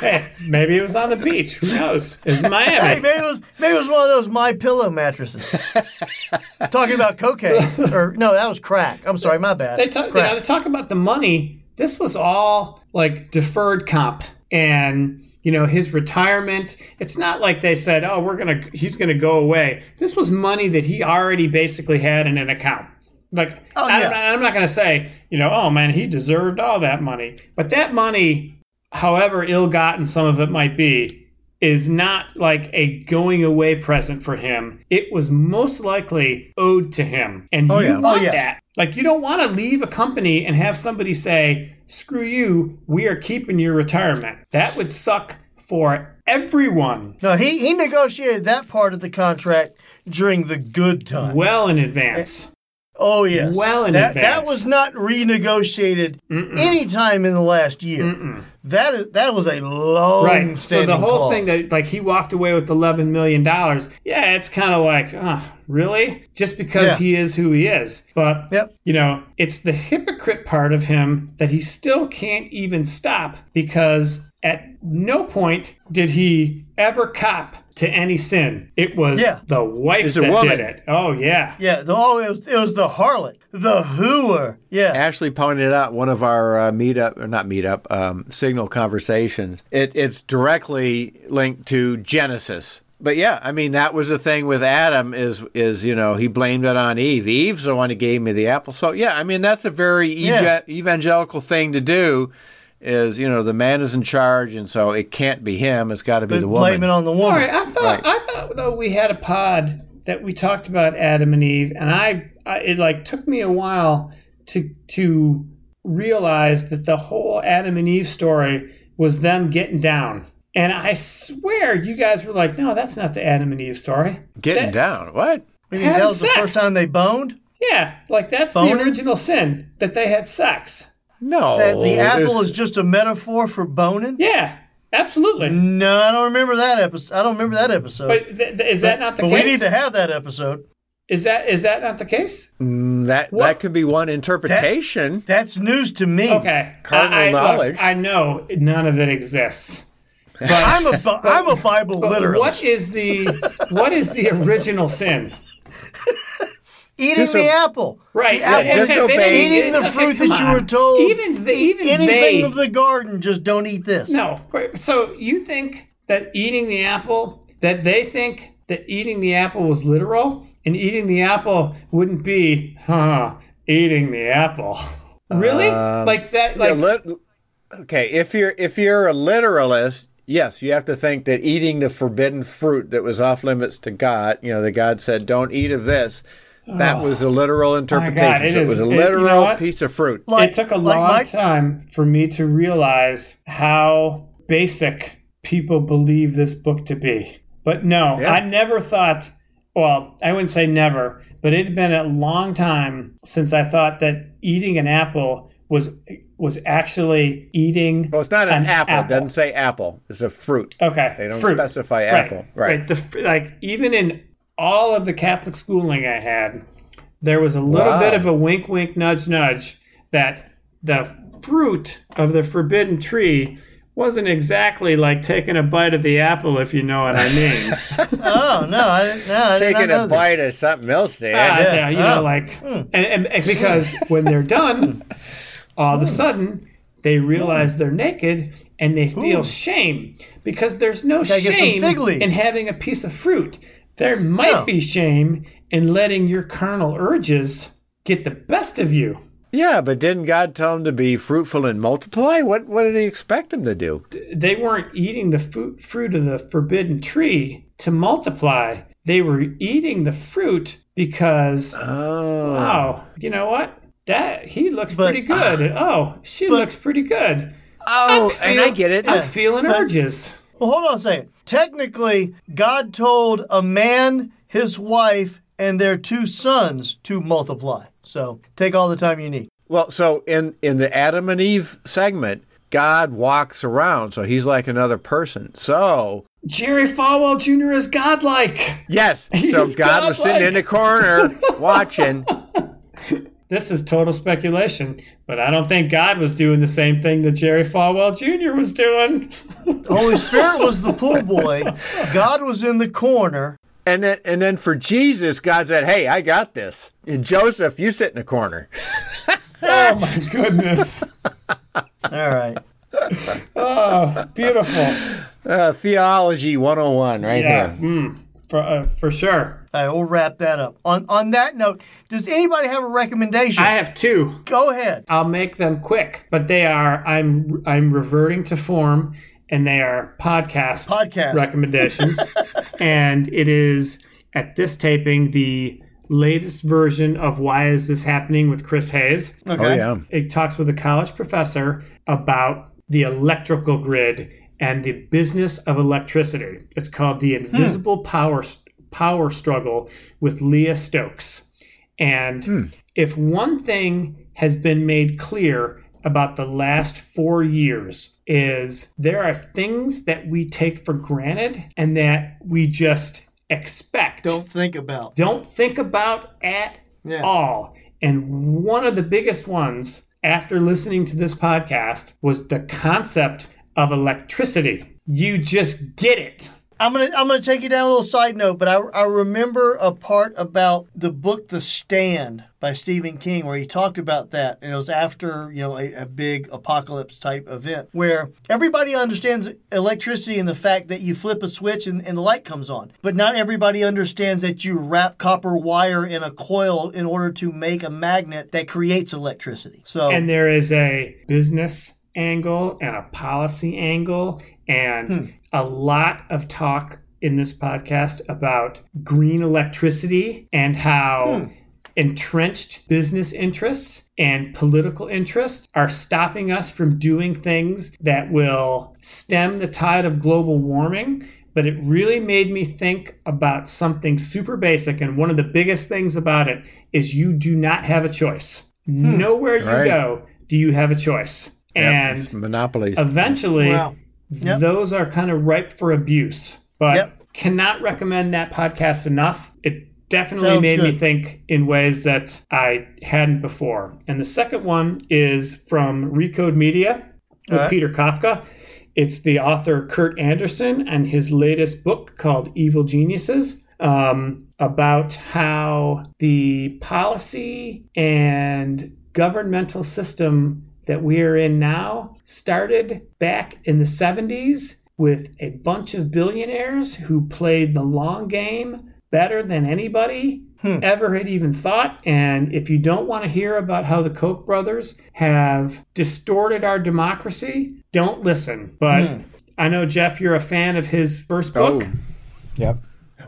Hey, maybe it was on the beach. Who knows? It's Miami. Hey, maybe it was maybe it was one of those my pillow mattresses. <laughs> Talking about cocaine, or no, that was crack. I'm sorry, my bad. they talk, you know, they talk about the money. This was all like deferred comp and you know his retirement. It's not like they said, "Oh, we're gonna he's gonna go away." This was money that he already basically had in an account. Like Oh, I, yeah. I'm not gonna say, you know, oh man, he deserved all that money, but that money, however ill-gotten some of it might be. Is not like a going away present for him. It was most likely owed to him. And Oh, you yeah. Oh, yeah. that. Like you don't want to leave a company and have somebody say, "Screw you, we are keeping your retirement." That would suck for everyone No, he he negotiated that part of the contract during the good time. well in advance. Oh yes. Well in that that was not renegotiated any time in the last year. That is that was a long Right. So the whole clause. thing that like he walked away with eleven million dollars, yeah, it's kind of like, uh, really? Just because Yeah. he is who he is. But Yep. you know, it's the hypocrite part of him that he still can't even stop because at no point did he ever cop to any sin. It was Yeah. the wife It's a that woman. did it. Oh yeah. Yeah, the, oh, it was, it was the harlot, the hooer. Yeah. Ashley pointed out one of our uh, meetup, or not meetup, um, signal conversations. It, it's directly linked to Genesis. But yeah, I mean that was the thing with Adam is is you know he blamed it on Eve. Eve's the one who gave me the apple. So yeah, I mean that's a very ege- Yeah. evangelical thing to do. Is you know the man is in charge, and so it can't be him. It's got to be But the blame woman. it on the woman. right, I thought Right. I thought though we had a pod that we talked about Adam and Eve, and I, I it like took me a while to to realize that the whole Adam and Eve story was them getting down. And I swear you guys were like, no, that's not the Adam and Eve story. Getting That- down. What? I mean, that Having was the first time they boned. Yeah, like that's Boning? the original sin that they had sex. No. That the apple there's- is just a metaphor for boning. Yeah, absolutely. No, I don't remember that episode. I don't remember that episode. But th- th- is that not the but case? we need to have that episode. is that is that not the case? Mm, that What? that could be one interpretation. That's news to me. Okay, Cardinal I, I, look, knowledge. I know none of it exists. But I'm a Bi- I'm a Bible But literalist. what is the what is the original sin? Eating Just the apple. Right. The apple. okay, just okay, they- Eating the fruit come that you were told. Even the, eat even anything they, of the garden, just don't eat this. no. So you think that eating the apple that they think that eating the apple was literal and eating the apple wouldn't be huh eating the apple. Really? Um, like that Yeah, like okay, if you're if you're a literalist, yes, you have to think that eating the forbidden fruit that was off limits to God, you know, that God said, "Don't eat of this." That was a oh literal interpretation. it so it is- was a it- you know literal piece of fruit. Like, it took a like long my- time for me to realize how basic people believe this book to be. But no, Yeah. I never thought, well, I wouldn't say never, but it had been a long time since I thought that eating an apple was was actually eating Well, it's not an, apple. apple. It doesn't say apple. It's a fruit. Okay. They don't fruit. specify Right, apple. Right. The, like even in all of the Catholic schooling I had, there was a little Wow. bit of a wink, wink, nudge, nudge that the fruit of the forbidden tree wasn't exactly like taking a bite of the apple, if you know what I mean. <laughs> Oh no, I, no, I did not Taking know a this. bite of something else there. Ah, Yeah. yeah, you Oh. know, like, and, and, and because when they're done, <laughs> all of a hmm. sudden they realize hmm. they're naked and they feel hmm. shame because there's no Gotta get some shame fig leaves. in having a piece of fruit. There might No. be shame in letting your carnal urges get the best of you. Yeah, but didn't God tell him to be fruitful and multiply? What what did he expect him to do? They weren't eating the fu- fruit of the forbidden tree to multiply. They were eating the fruit because Oh. Oh, you know what? That he looks But- pretty good. Uh, oh, she looks pretty good. Oh, and I get it. I'm feeling but- urges. Well, hold on a second. Technically, God told a man, his wife, and their two sons to multiply. So take all the time you need. Well, so in in the Adam and Eve segment, God walks around, so he's like another person. So Jerry Falwell Jr. is godlike. yes, <laughs> so He's God was sitting in the corner <laughs> watching. <laughs> This is total speculation, but I don't think God was doing the same thing that Jerry Falwell Jr. was doing. Holy Spirit was the pool boy. God was in the corner. And then and then for Jesus, God said, "Hey, I got this." And Joseph, you sit in the corner. oh my goodness. <laughs> All right. Oh, beautiful. Uh, theology 101 right Yeah, here. mm, for, uh, for sure. All right, we'll wrap that up. On on that note, does anybody have a recommendation? I have two. Go ahead. I'll make them quick, but they are I'm I'm reverting to form and they are podcast Podcast. recommendations. <laughs> and it is at this taping the latest version of Why Is This Happening with Chris Hayes. Okay. Oh yeah. It talks with a college professor about the electrical grid and the business of electricity. It's called The hmm. Invisible Power Power Struggle with Leah Stokes. And hmm. if one thing has been made clear about the last four years is there are things that we take for granted and that we just expect Don't think about. don't think about at Yeah. all. And one of the biggest ones after listening to this podcast was the concept of electricity. You just get it. I'm gonna I'm gonna take you down a little side note, but I, I remember a part about the book The Stand by Stephen King where he talked about that, and it was after you know a, a big apocalypse type event where everybody understands electricity and the fact that you flip a switch and, and the light comes on, but not everybody understands that you wrap copper wire in a coil in order to make a magnet that creates electricity. So And there is a business angle and a policy angle and hmm. A lot of talk in this podcast about green electricity and how hmm. entrenched business interests and political interests are stopping us from doing things that will stem the tide of global warming. But it really made me think about something super basic. And one of the biggest things about it is you do not have a choice. Hmm. Nowhere you Right. go do you have a choice. Yep, it's And monopolies. eventually, Wow. Yep. those are kind of ripe for abuse. But Yep. cannot recommend that podcast enough. It definitely Sounds made me think in ways that I hadn't before. And the second one is from Recode Media with right. Peter Kafka. It's the author Kurt Andersen and his latest book called Evil Geniuses. Um, about how the policy and governmental system that we are in now started back in the 70s with a bunch of billionaires who played the long game better than anybody hmm. ever had even thought. And if you don't want to hear about how the Koch brothers have distorted our democracy, don't listen. But hmm. I know, Jeff, you're a fan of his first book. Oh, yep.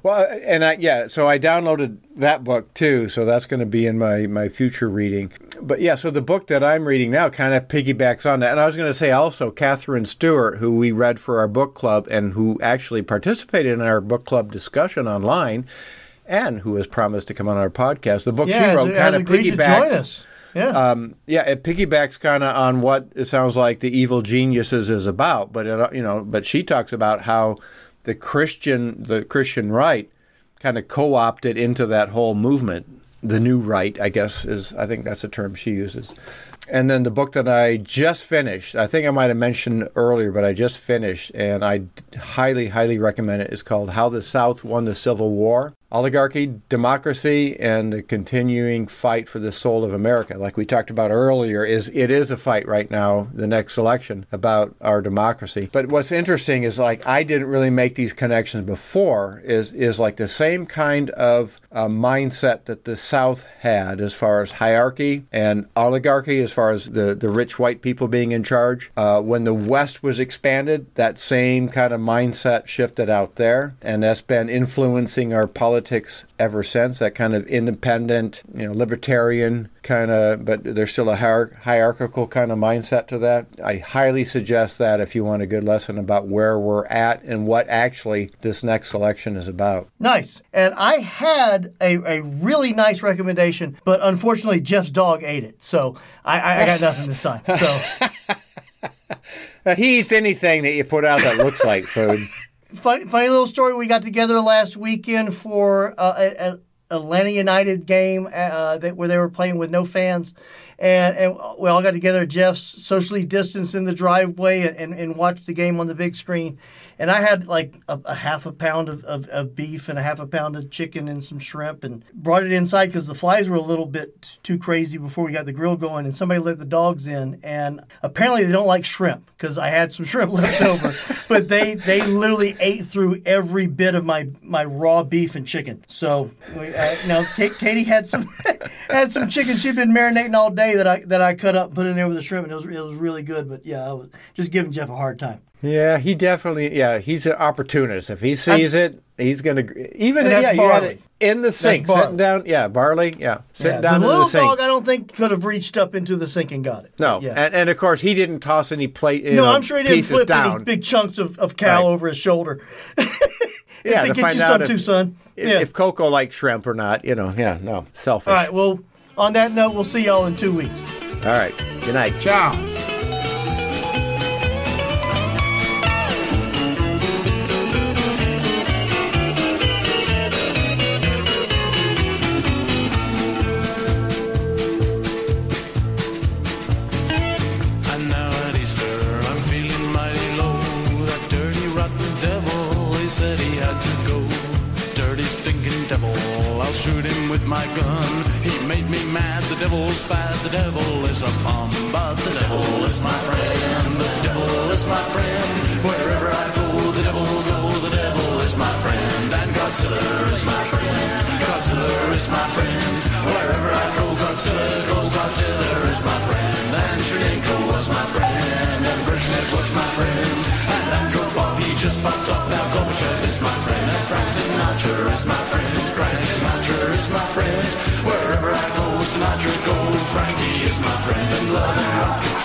Well, and I yeah, so I downloaded that book too, so that's going to be in my my future reading. But yeah, so the book that I'm reading now kind of piggybacks on that. And I was going to say also Katherine Stewart, who we read for our book club and who actually participated in our book club discussion online, and who has promised to come on our podcast. The book Yeah, she wrote has kind of piggybacks. Yeah. Um, yeah, it piggybacks kind of on what it sounds like the evil geniuses is about, but it, you know, but she talks about how the Christian, the Christian right, kind of co-opted into that whole movement. The new right, I guess, is I think that's a term she uses. And then the book that I just finished, I think I might have mentioned earlier, but I just finished, and I highly, highly recommend it. it. Is called "How the South Won the Civil War." Oligarchy, democracy, and the continuing fight for the soul of America. Like we talked about earlier, is it is a fight right now, the next election, about our democracy. But what's interesting is like I didn't really make these connections before. Is is like the same kind of uh, mindset that the South had as far as hierarchy and oligarchy, as far as the the rich white people being in charge. Uh, when the West was expanded, that same kind of mindset shifted out there, and that's been influencing our politics ever since. That kind of independent, you know, libertarian kind of, but there's still a hier- hierarchical kind of mindset to that. I highly suggest that if you want a good lesson about where we're at and what actually this next election is about. Nice. And I had a, a really nice recommendation, but unfortunately Jeff's dog ate it. So I, I, I got nothing this time. So <laughs> he eats anything that you put out that looks like food. <laughs> funny, funny little story. We got together last weekend for uh, a, a Atlanta United game uh, that where they were playing with no fans, and and we all got together. at Jeff's socially distanced in the driveway and, and, watched the game on the big screen. And I had like a, a half a pound of, of, of beef and a half a pound of chicken and some shrimp and brought it inside because the flies were a little bit too crazy before we got the grill going. And somebody let the dogs in. And apparently they don't like shrimp because I had some <laughs> shrimp left over. but they, they literally ate through every bit of my, my raw beef and chicken. So we, uh, now Katie had some <laughs> had some chicken she'd been marinating all day that I that I cut up and put in there with the shrimp. And it was, it was really good. But yeah, I was just giving Jeff a hard time. Yeah, he definitely. Yeah, he's an opportunist. If he sees it, he's gonna even. Yeah, you had barley. it in the sink, sitting down. Yeah, barley. Yeah, sitting Yeah, down the in little the sink. dog, I don't think could have reached up into the sink and got it. no, yeah. and, and of course he didn't toss any plate. No, know, I'm sure he didn't flip down. any big chunks of, of cow Right. over his shoulder. <laughs> yeah, If to find you out some if, too, son. if, yeah. if Coco likes shrimp or not. You know, yeah, no, selfish. All right. Well, on that note, we'll see y'all in two weeks. All right. Good night. Ciao.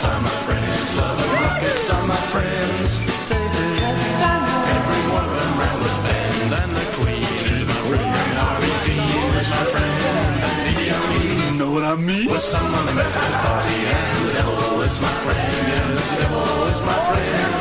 my friends. Love rockets my friends. David, of them round the bend. And the Queen is my friend. And is my friend. And you know what I mean? Well, someone met at a party and the devil is my friend. And the devil is my friend.